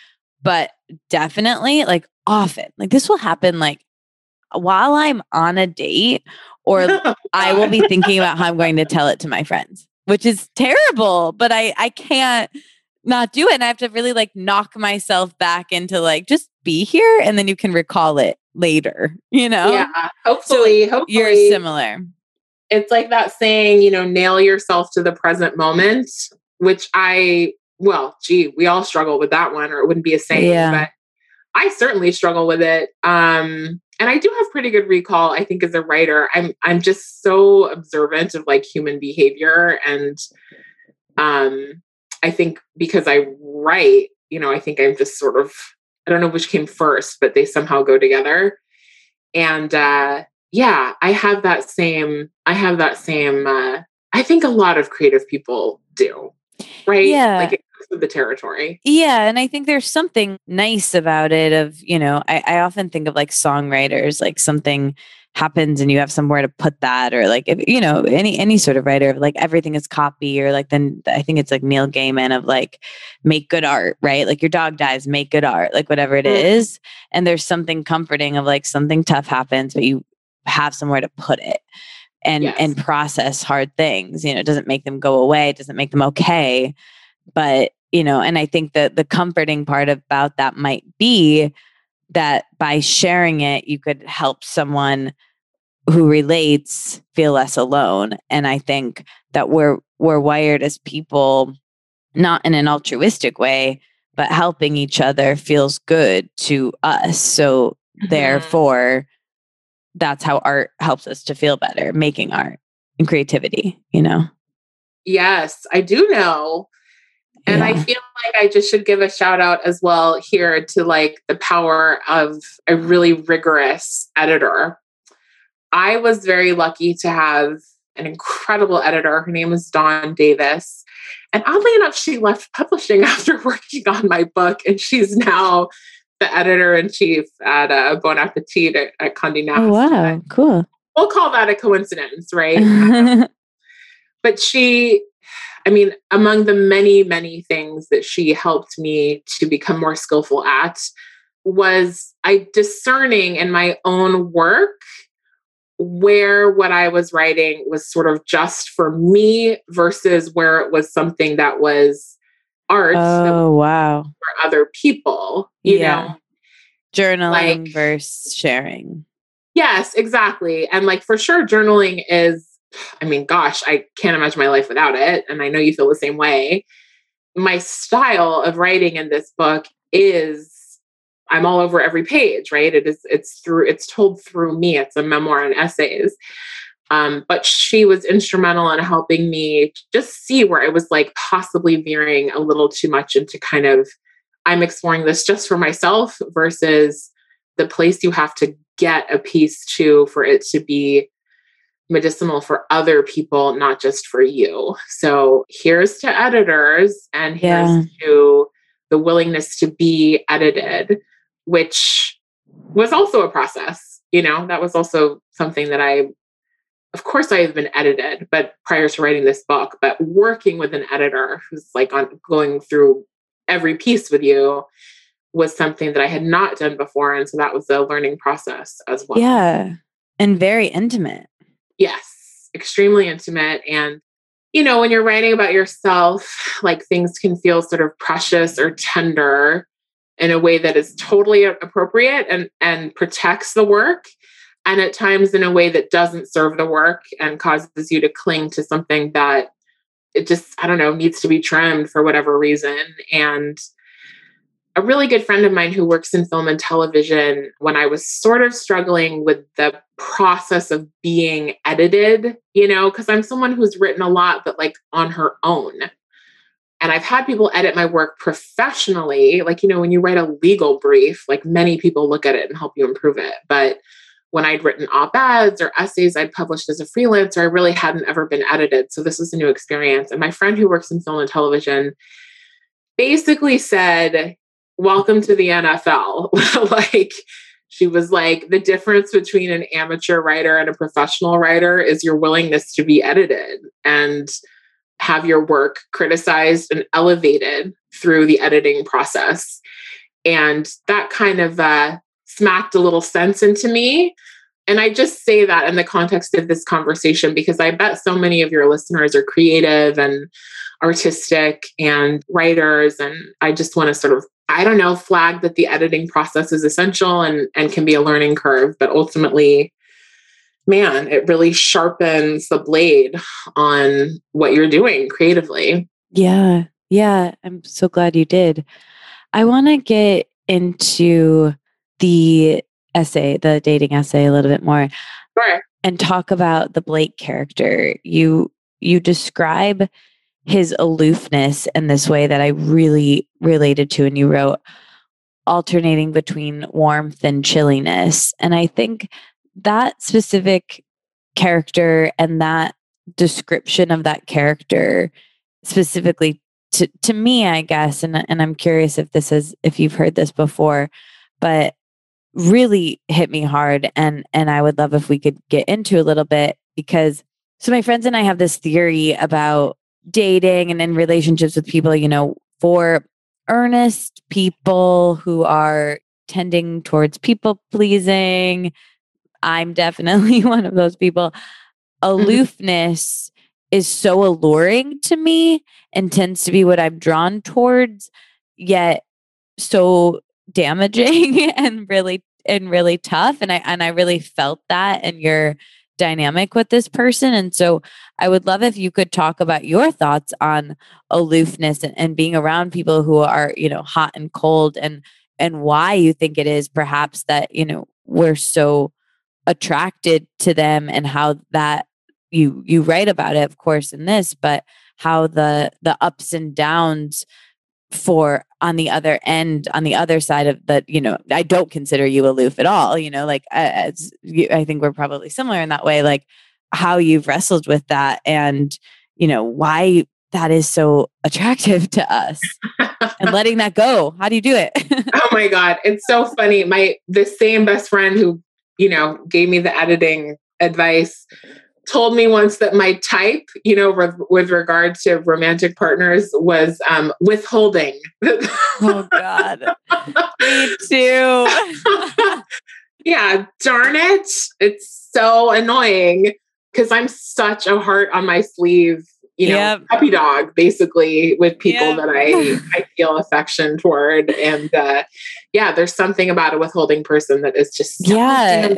but definitely like often. Like this will happen like while I'm on a date or I will be thinking about how I'm going to tell it to my friends, which is terrible, but I I can't not do it and I have to really like knock myself back into like just be here and then you can recall it later, you know? Yeah. Hopefully, so hopefully you're similar. It's like that saying, you know, nail yourself to the present moment, which I well, gee, we all struggle with that one or it wouldn't be a saying, yeah. but I certainly struggle with it. Um, and I do have pretty good recall, I think, as a writer. I'm I'm just so observant of like human behavior. And um, I think because I write, you know, I think I'm just sort of I don't know which came first, but they somehow go together. And uh yeah, I have that same, I have that same uh I think a lot of creative people do. Right? Yeah. Like the territory. Yeah. And I think there's something nice about it of, you know, I, I often think of like songwriters, like something happens and you have somewhere to put that or like if you know any any sort of writer of like everything is copy or like then i think it's like neil gaiman of like make good art right like your dog dies make good art like whatever it mm. and there's something comforting of like something tough happens but you have somewhere to put it and yes. and process hard things you know it doesn't make them go away it doesn't make them okay but you know and i think that the comforting part about that might be that by sharing it, you could help someone who relates feel less alone. And I think that we're we're wired as people not in an altruistic way, but helping each other feels good to us. So mm-hmm. therefore that's how art helps us to feel better, making art and creativity, you know? Yes, I do know. And yeah. I feel like I just should give a shout out as well here to like the power of a really rigorous editor. I was very lucky to have an incredible editor. Her name is Dawn Davis. And oddly enough, she left publishing after working on my book, and she's now the editor in chief at uh, Bon Appetit at, at Condé Nast. Oh, wow, cool. We'll call that a coincidence, right? but she, I mean, among the many, many things that she helped me to become more skillful at was I discerning in my own work where what I was writing was sort of just for me versus where it was something that was art. Oh, wow. For other people, you yeah. know? Journaling like, versus sharing. Yes, exactly. And like for sure, journaling is, I mean, gosh, I can't imagine my life without it. And I know you feel the same way. My style of writing in this book is I'm all over every page, right? It is it's through it's told through me. It's a memoir and essays. Um, but she was instrumental in helping me just see where I was like possibly veering a little too much into kind of I'm exploring this just for myself versus the place you have to get a piece to for it to be medicinal for other people, not just for you. So here's to editors and here's yeah. to the willingness to be edited, which was also a process. You know, that was also something that I of course I have been edited, but prior to writing this book, but working with an editor who's like on going through every piece with you was something that I had not done before. And so that was a learning process as well. Yeah. And very intimate. Yes, extremely intimate. And, you know, when you're writing about yourself, like things can feel sort of precious or tender in a way that is totally appropriate and, and protects the work and at times in a way that doesn't serve the work and causes you to cling to something that it just i don't know needs to be trimmed for whatever reason and a really good friend of mine who works in film and television when i was sort of struggling with the process of being edited you know because i'm someone who's written a lot but like on her own and I've had people edit my work professionally. Like, you know, when you write a legal brief, like many people look at it and help you improve it. But when I'd written op eds or essays I'd published as a freelancer, I really hadn't ever been edited. So this was a new experience. And my friend who works in film and television basically said, Welcome to the NFL. like, she was like, the difference between an amateur writer and a professional writer is your willingness to be edited and have your work criticized and elevated through the editing process. And that kind of uh, smacked a little sense into me. And I just say that in the context of this conversation because I bet so many of your listeners are creative and artistic and writers. And I just want to sort of, I don't know, flag that the editing process is essential and, and can be a learning curve. But ultimately, man, it really sharpens the blade on what you're doing creatively. Yeah. Yeah. I'm so glad you did. I want to get into the essay, the dating essay, a little bit more, sure. and talk about the Blake character. You you describe his aloofness in this way that I really related to, and you wrote alternating between warmth and chilliness, and I think that specific character and that description of that character specifically to to me i guess and and i'm curious if this is if you've heard this before but really hit me hard and and I would love if we could get into a little bit because so my friends and I have this theory about dating and in relationships with people, you know, for earnest people who are tending towards people pleasing. I'm definitely one of those people. Mm-hmm. Aloofness is so alluring to me and tends to be what I'm drawn towards, yet so damaging and really and really tough and I and I really felt that in your dynamic with this person. And so I would love if you could talk about your thoughts on aloofness and, and being around people who are you know hot and cold and and why you think it is perhaps that you know we're so attracted to them and how that you you write about it of course in this but how the the ups and downs for on the other end on the other side of that you know i don't consider you aloof at all you know like uh, as you, i think we're probably similar in that way like how you've wrestled with that and you know why that is so attractive to us and letting that go. How do you do it? Oh my god it's so funny my the same best friend who you know gave me the editing advice told me once that my type, you know, re- with regard to romantic partners was um, withholding. oh God, me too. yeah, darn it! It's so annoying because I'm such a heart on my sleeve. You know, yep. puppy dog, basically, with people yep. that I I feel affection toward, and uh, yeah, there's something about a withholding person that is just so yeah.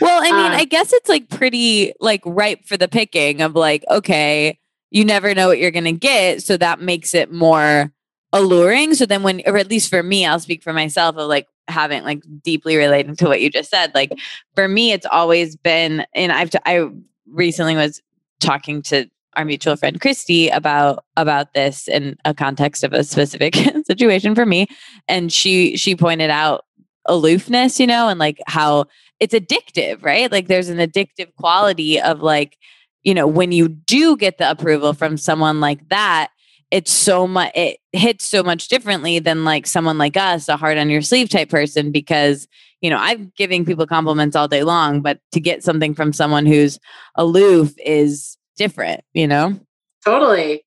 Well, I mean, um, I guess it's like pretty like ripe for the picking of like, okay, you never know what you're going to get. So that makes it more alluring. So then when, or at least for me, I'll speak for myself of like having like deeply relating to what you just said. Like for me, it's always been, and I've, t- I recently was talking to our mutual friend Christy about about this in a context of a specific situation for me and she she pointed out aloofness you know and like how it's addictive, right? Like there's an addictive quality of like, you know, when you do get the approval from someone like that, it's so much it hits so much differently than like someone like us, a heart on your sleeve type person, because you know, I'm giving people compliments all day long, but to get something from someone who's aloof is different, you know? Totally.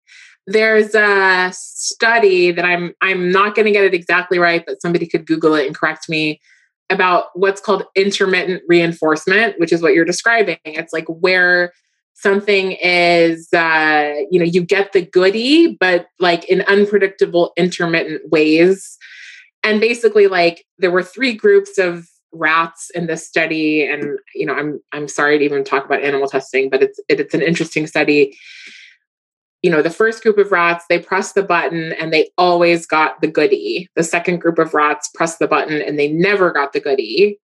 There's a study that I'm I'm not going to get it exactly right, but somebody could Google it and correct me about what's called intermittent reinforcement, which is what you're describing. It's like where something is uh, you know you get the goody but like in unpredictable intermittent ways and basically like there were three groups of rats in this study and you know i'm i'm sorry to even talk about animal testing but it's it, it's an interesting study you know, the first group of rats, they pressed the button and they always got the goody. The second group of rats pressed the button and they never got the goody.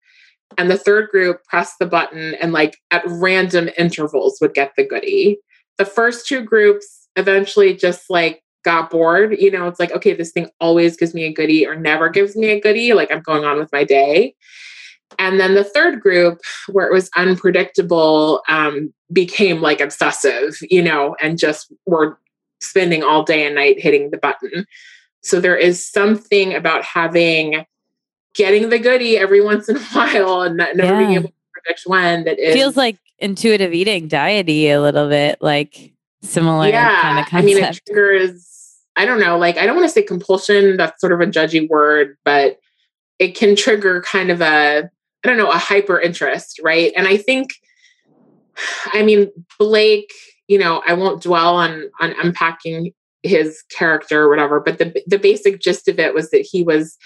And the third group pressed the button and, like, at random intervals would get the goody. The first two groups eventually just like got bored. You know, it's like, okay, this thing always gives me a goody or never gives me a goody. Like, I'm going on with my day. And then the third group, where it was unpredictable, um, became like obsessive, you know, and just were spending all day and night hitting the button. So there is something about having getting the goody every once in a while and not, never yeah. being able to predict when that is, feels like intuitive eating diety a little bit like similar yeah, kind of concept. I mean it triggers I don't know, like I don't want to say compulsion, that's sort of a judgy word, but it can trigger kind of a I don't know, a hyper interest, right? And I think, I mean, Blake, you know, I won't dwell on on unpacking his character or whatever, but the the basic gist of it was that he was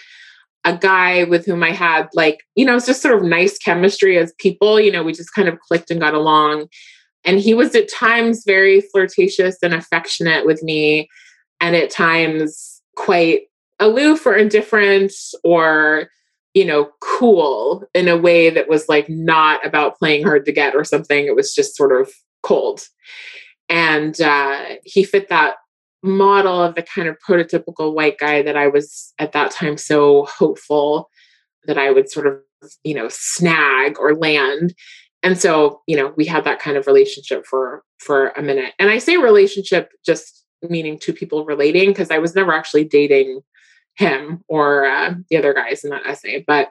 a guy with whom I had like, you know, it's just sort of nice chemistry as people. You know, we just kind of clicked and got along. And he was at times very flirtatious and affectionate with me, and at times quite aloof or indifferent or you know, cool in a way that was like not about playing hard to get or something. It was just sort of cold. And uh, he fit that model of the kind of prototypical white guy that I was at that time so hopeful that I would sort of, you know, snag or land. And so, you know, we had that kind of relationship for for a minute. And I say relationship just meaning two people relating because I was never actually dating him or uh, the other guys in that essay. But,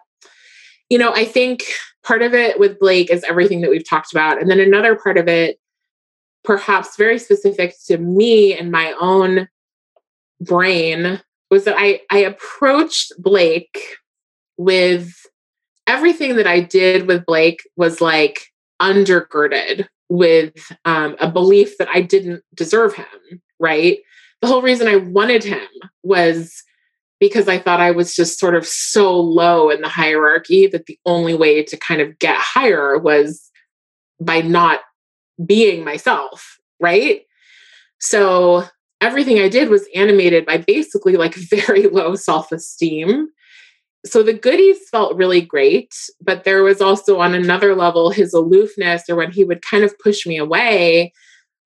you know, I think part of it with Blake is everything that we've talked about. And then another part of it, perhaps very specific to me and my own brain, was that I, I approached Blake with everything that I did with Blake was like undergirded with um, a belief that I didn't deserve him, right? The whole reason I wanted him was because I thought I was just sort of so low in the hierarchy that the only way to kind of get higher was by not being myself, right? So everything I did was animated by basically like very low self esteem. So the goodies felt really great, but there was also on another level his aloofness or when he would kind of push me away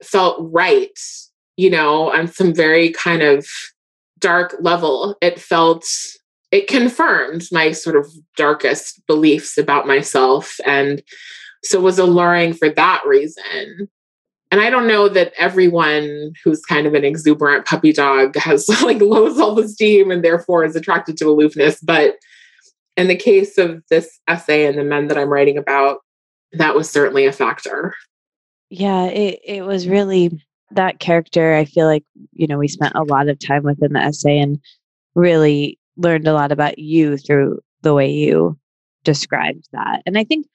felt right, you know, on some very kind of dark level. It felt, it confirmed my sort of darkest beliefs about myself. And so was alluring for that reason and I don't know that everyone who's kind of an exuberant puppy dog has like low self esteem and therefore is attracted to aloofness. But in the case of this essay and the men that I'm writing about, that was certainly a factor. Yeah, it, it was really that character. I feel like, you know, we spent a lot of time within the essay and really learned a lot about you through the way you described that. And I think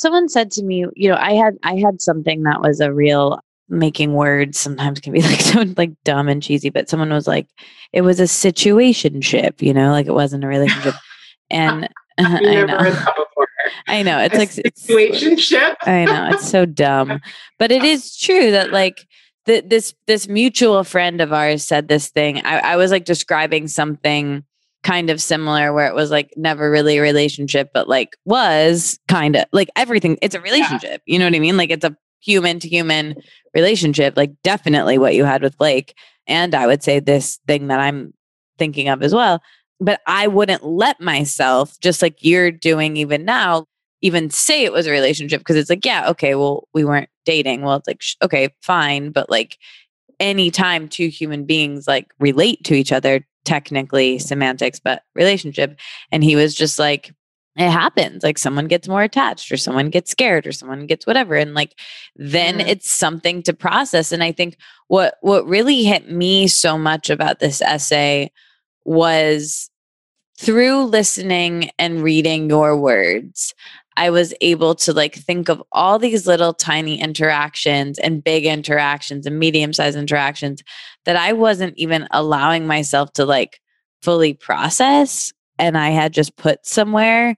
someone said to me you know i had i had something that was a real making words sometimes can be like so like dumb and cheesy but someone was like it was a situation ship you know like it wasn't a relationship and I know. I know it's a like situation ship. I know it's so dumb, but it is true that like the, this this mutual friend of ours said this thing. I, I was like describing something kind of similar where it was like never really a relationship but like was kind of like everything it's a relationship yeah. you know what i mean like it's a human to human relationship like definitely what you had with blake and i would say this thing that i'm thinking of as well but i wouldn't let myself just like you're doing even now even say it was a relationship because it's like yeah okay well we weren't dating well it's like sh- okay fine but like anytime two human beings like relate to each other technically semantics, but relationship. And he was just like, it happens. Like someone gets more attached or someone gets scared or someone gets whatever. And like then mm-hmm. it's something to process. And I think what what really hit me so much about this essay was through listening and reading your words, I was able to like think of all these little tiny interactions and big interactions and medium sized interactions that I wasn't even allowing myself to like fully process. And I had just put somewhere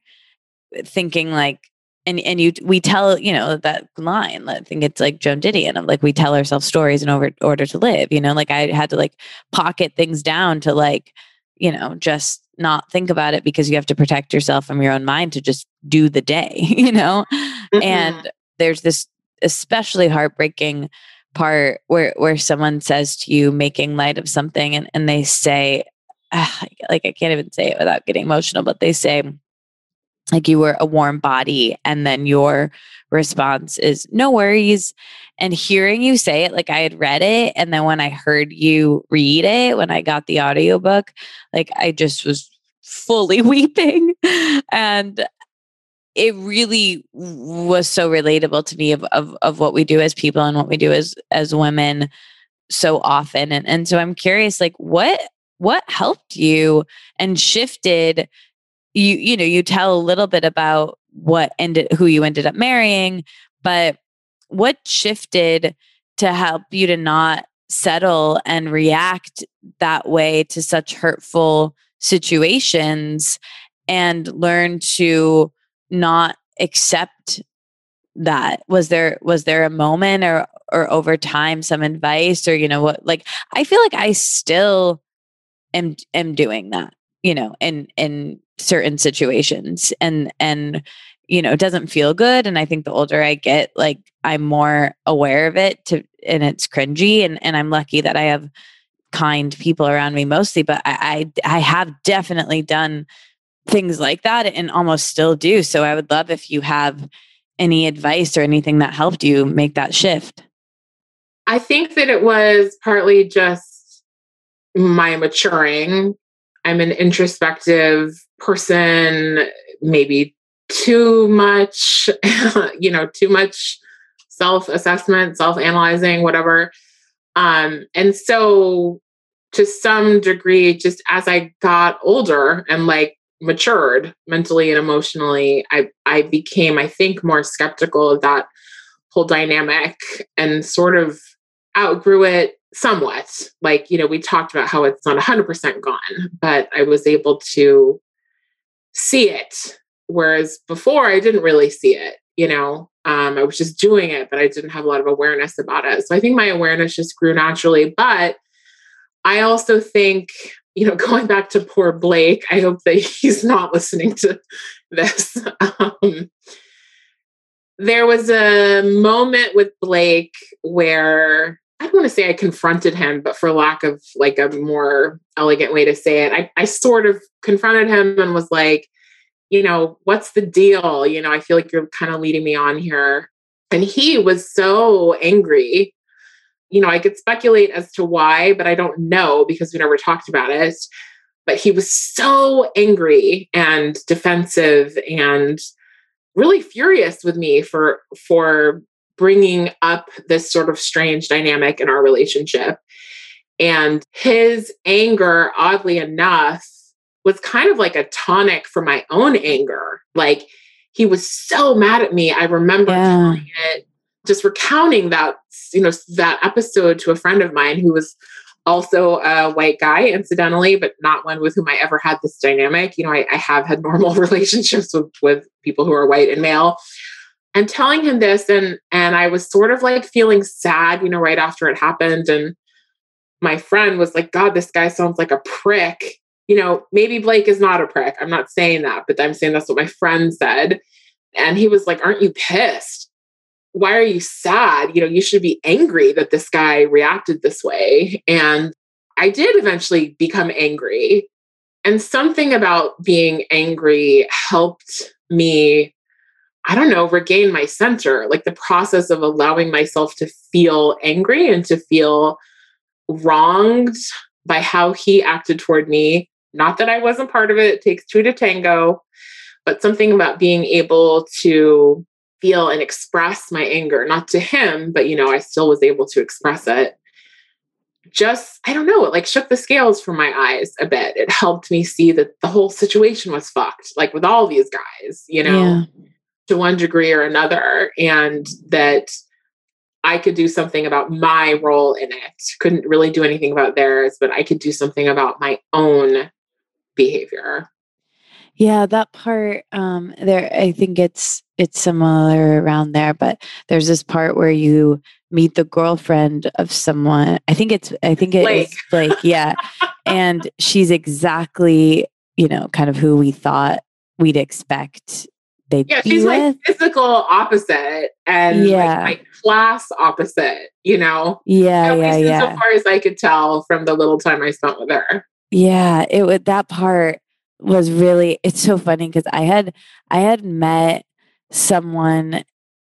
eh, thinking like, and and you we tell you know that line i think it's like joan didion of like we tell ourselves stories in order, order to live you know like i had to like pocket things down to like you know just not think about it because you have to protect yourself from your own mind to just do the day, you know? Mm-hmm. And there's this especially heartbreaking part where where someone says to you making light of something and, and they say like I can't even say it without getting emotional, but they say like you were a warm body and then your response is no worries and hearing you say it like i had read it and then when i heard you read it when i got the audiobook like i just was fully weeping and it really was so relatable to me of, of of what we do as people and what we do as as women so often and and so i'm curious like what what helped you and shifted you you know you tell a little bit about what ended who you ended up marrying but what shifted to help you to not settle and react that way to such hurtful situations and learn to not accept that. Was there was there a moment or or over time some advice or you know what like i feel like i still am am doing that you know in in certain situations and and you know it doesn't feel good. And i think the older i get like i'm more aware of it to and it's cringy and and i'm lucky that i have kind people around me mostly but i i, I have definitely done things like that and almost still do. So i would love if you have any advice or anything that helped you make that shift. I think that it was partly just my maturing. I'm an introspective person, maybe too much, you know, too much self assessment, self analyzing, whatever. Um, and so, to some degree, just as I got older and like matured mentally and emotionally, I, I became, I think, more skeptical of that whole dynamic and sort of outgrew it somewhat. Like, you know, we talked about how it's not 100% gone, but I was able to see it. Whereas before, I didn't really see it, you know, um, I was just doing it, but I didn't have a lot of awareness about it. So I think my awareness just grew naturally. But I also think, you know, going back to poor Blake, I hope that he's not listening to this. Um, there was a moment with Blake where I don't want to say I confronted him, but for lack of like a more elegant way to say it, I, I sort of confronted him and was like, you know, what's the deal? You know, I feel like you're kind of leading me on here. And he was so angry. You know, I could speculate as to why, but I don't know because we never talked about it. But he was so angry and defensive and really furious with me for for bringing up this sort of strange dynamic in our relationship. And his anger, oddly enough, was kind of like a tonic for my own anger. Like he was so mad at me. I remember yeah. it, just recounting that, you know, that episode to a friend of mine who was also a white guy, incidentally, but not one with whom I ever had this dynamic. You know, I, I have had normal relationships with, with people who are white and male and telling him this and and i was sort of like feeling sad you know right after it happened and my friend was like god this guy sounds like a prick you know maybe blake is not a prick. I'm not saying that but i'm saying that's what my friend said. And he was like aren't you pissed? Why are you sad? You know you should be angry that this guy reacted this way. And i did eventually become angry. And something about being angry helped me I don't know, regain my center, like the process of allowing myself to feel angry and to feel wronged by how he acted toward me. Not that I wasn't part of it, it takes two to tango, but something about being able to feel and express my anger, not to him, but you know, I still was able to express it. Just, I don't know, it like shook the scales from my eyes a bit. It helped me see that the whole situation was fucked, like with all these guys, you know. Yeah to one degree or another and that I could do something about my role in it. Couldn't really do anything about theirs, but I could do something about my own behavior. Yeah, that part um there I think it's it's similar around there, but there's this part where you meet the girlfriend of someone. I think it's I think it Blake. is Blake, yeah. and she's exactly, you know, kind of who we thought we'd expect they yeah she's my physical opposite and yeah. like class opposite you know yeah yeah yeah so far as i could tell from the little time i spent with her yeah it would that part was really it's so funny because i had i had met someone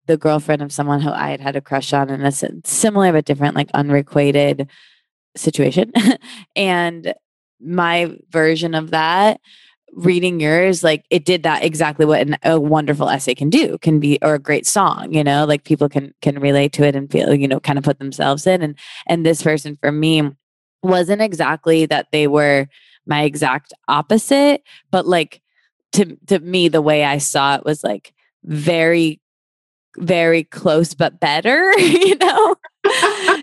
the girlfriend of someone who i had had a crush on in a similar but different like unrequited situation and my version of that reading yours, like it did that exactly what an, a wonderful essay can do, can be, or a great song, you know, like people can, can relate to it and feel, you know, kind of put themselves in. And, and this person for me wasn't exactly that they were my exact opposite, but like to, to me, the way I saw it was like very very close but better, you know?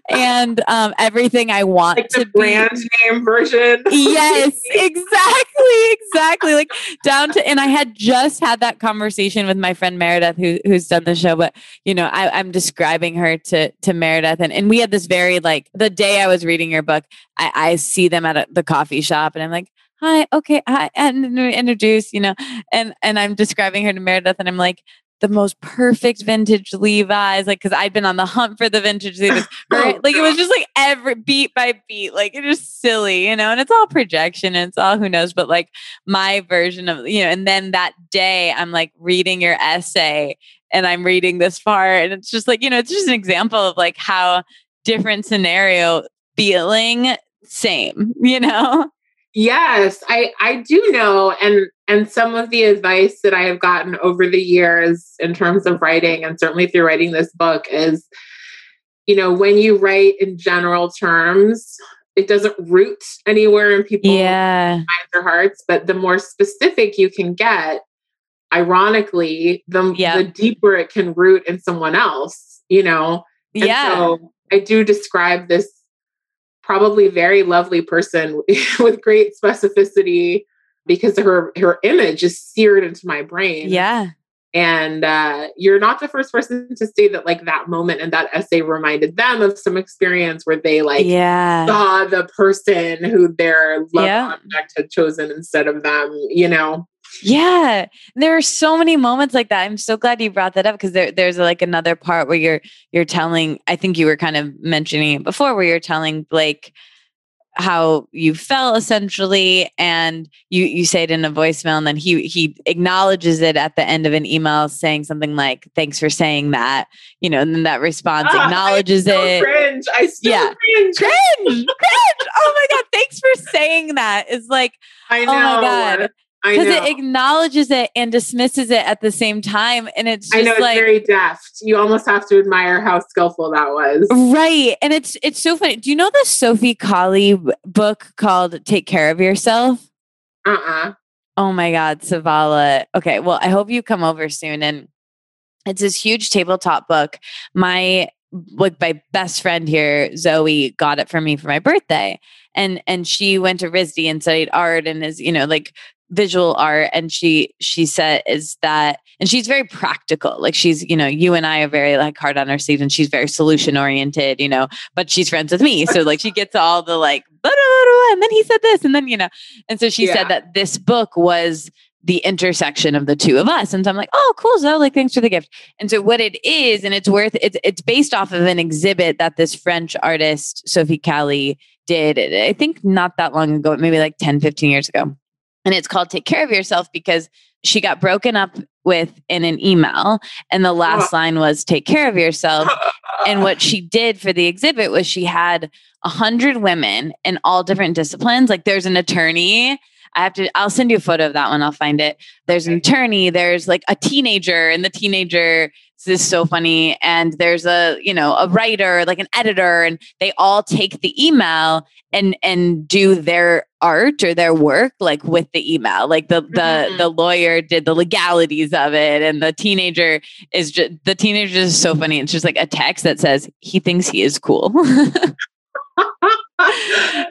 And um, everything I want like to brand be. name version. yes, exactly, exactly. Like down to, and I had just had that conversation with my friend Meredith, who who's done the show. But you know, I, I'm describing her to to Meredith, and and we had this very like the day I was reading your book, I, I see them at a, the coffee shop, and I'm like, hi okay hi and introduce you know and and i'm describing her to meredith and i'm like the most perfect vintage Levi's, like because I'd been on the hunt for the vintage Levi's. Right? Oh, like it was just like every beat by beat, like it's just silly, you know. And it's all projection, and it's all who knows. But like my version of you know, and then that day I'm like reading your essay, and I'm reading this part, and it's just like you know, it's just an example of like how different scenario feeling same, you know. Yes, I I do know and and some of the advice that I have gotten over the years in terms of writing and certainly through writing this book is you know, when you write in general terms, it doesn't root anywhere in people's yeah. minds or hearts, but the more specific you can get, ironically, the, yep. the deeper it can root in someone else, you know. And yeah. So I do describe this probably very lovely person with great specificity because her her image is seared into my brain. Yeah. And uh, you're not the first person to say that, like that moment and that essay reminded them of some experience where they like yeah. saw the person who their love yeah. object had chosen instead of them. You know, yeah, there are so many moments like that. I'm so glad you brought that up because there, there's like another part where you're you're telling. I think you were kind of mentioning it before, where you're telling Blake how you felt essentially and you you say it in a voicemail and then he he acknowledges it at the end of an email saying something like thanks for saying that you know and then that response ah, acknowledges it. cringe. I still yeah. cringe. Cringe! Cringe! Oh my god thanks for saying that. Is like i know oh my god because it acknowledges it and dismisses it at the same time and it's just I know it's like, very deft. You almost have to admire how skillful that was. Right and it's it's so funny. Do you know the sophie calle book called take care of yourself? Uh-uh. Oh my god savala. Okay well i hope you come over soon and it's this huge tabletop book. My like my best friend here zoe got it for me for my birthday and and she went to RISD and studied art and is you know like visual art and she she said is that and she's very practical like she's you know you and i are very like hard on our sleeves and she's very solution oriented you know but she's friends with me so like she gets all the like and then he said this and then you know and so she yeah. said that this book was the intersection of the two of us. And so I'm like, oh, cool. So like, thanks for the gift. And so what it is, and it's worth it's it's based off of an exhibit that this French artist, Sophie Calle, did, I think not that long ago, maybe like 10, 15 years ago and it's called Take Care of Yourself because she got broken up with in an email and the last uh-huh. line was take care of yourself. And what she did for the exhibit was she had a hundred women in all different disciplines. Like there's an attorney. I have to, I'll send you a photo of that one. I'll find it. There's an attorney, there's like a teenager, and the teenager this is so funny. And there's a, you know, a writer, like an editor, and they all take the email and and do their art or their work like with the email. Like the the mm-hmm. the lawyer did the legalities of it, and the teenager is just the teenager is so funny. It's just like a text that says he thinks he is cool.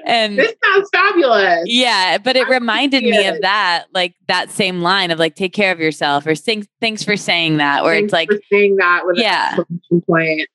and this sounds fabulous. Yeah, but it reminded me of that, like that same line of like take care of yourself or sing, thanks for saying that, or thanks it's like saying that with yeah. point.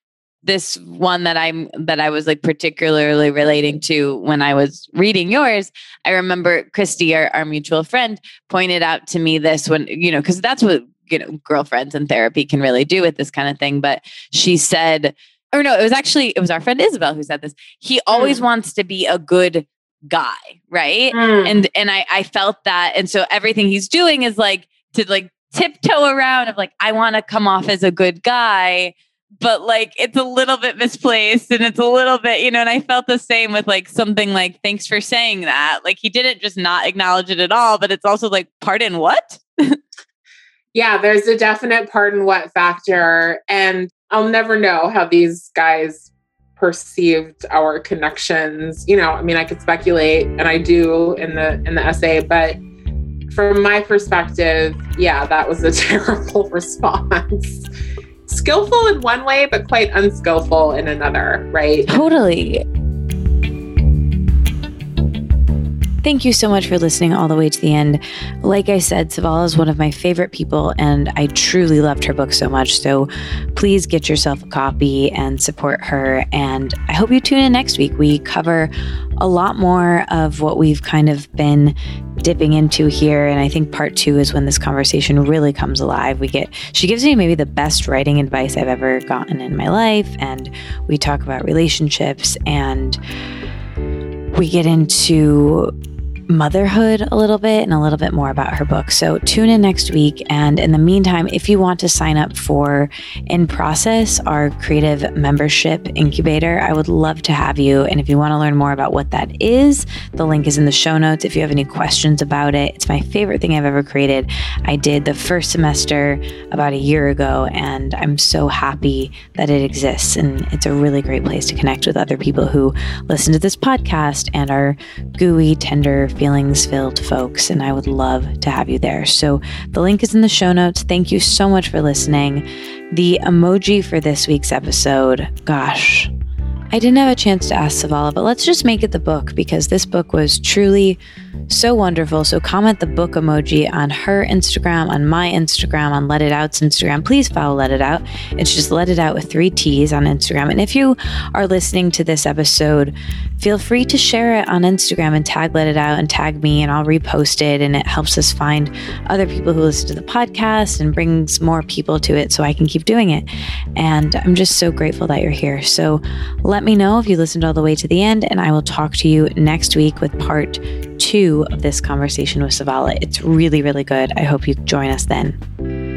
This one that I'm that I was like particularly relating to when I was reading yours, I remember Christy, our, our mutual friend, pointed out to me this when, you know, because that's what you know, girlfriends and therapy can really do with this kind of thing. But she said, or no, it was actually it was our friend Isabel who said this. He always mm. wants to be a good guy, right? Mm. And and I I felt that, and so everything he's doing is like to like tiptoe around of like I want to come off as a good guy, but like it's a little bit misplaced and it's a little bit you know. And I felt the same with like something like thanks for saying that. Like he didn't just not acknowledge it at all, but it's also like pardon what. yeah, there's a definite pardon what factor. And I'll never know how these guys perceived our connections. You know, I mean, I could speculate, and I do in the in the essay, but from my perspective, yeah, that was a terrible response. Skillful in one way, but quite unskillful in another, right? Totally. Thank you so much for listening all the way to the end. Like I said, Savala is one of my favorite people, and I truly loved her book so much. So please get yourself a copy and support her. And I hope you tune in next week. We cover a lot more of what we've kind of been dipping into here. And I think part two is when this conversation really comes alive. We get, she gives me maybe the best writing advice I've ever gotten in my life. And we talk about relationships and we get into motherhood a little bit and a little bit more about her book. So tune in next week. And in the meantime, if you want to sign up for In Process, our creative membership incubator, I would love to have you. And if you want to learn more about what that is, the link is in the show notes. If you have any questions about it, it's my favorite thing I've ever created. I did the first semester about a year ago, and I'm so happy that it exists. And it's a really great place to connect with other people who listen to this podcast and are gooey, tender, feelings filled folks, and I would love to have you there. So the link is in the show notes. Thank you so much for listening. The emoji for this week's episode, gosh, I didn't have a chance to ask Savala, but let's just make it the book because this book was truly so wonderful. So comment the book emoji on her Instagram, on my Instagram, on Let It Out's Instagram. Please follow Let It Out. It's just Let It Out with three T's on Instagram. And if you are listening to this episode, feel free to share it on Instagram and tag Let It Out and tag me, and I'll repost it. And it helps us find other people who listen to the podcast and brings more people to it so I can keep doing it. And I'm just so grateful that you're here. So let me know if you listened all the way to the end, and I will talk to you next week with part two of this conversation with Savala. It's really, really good. I hope you join us then.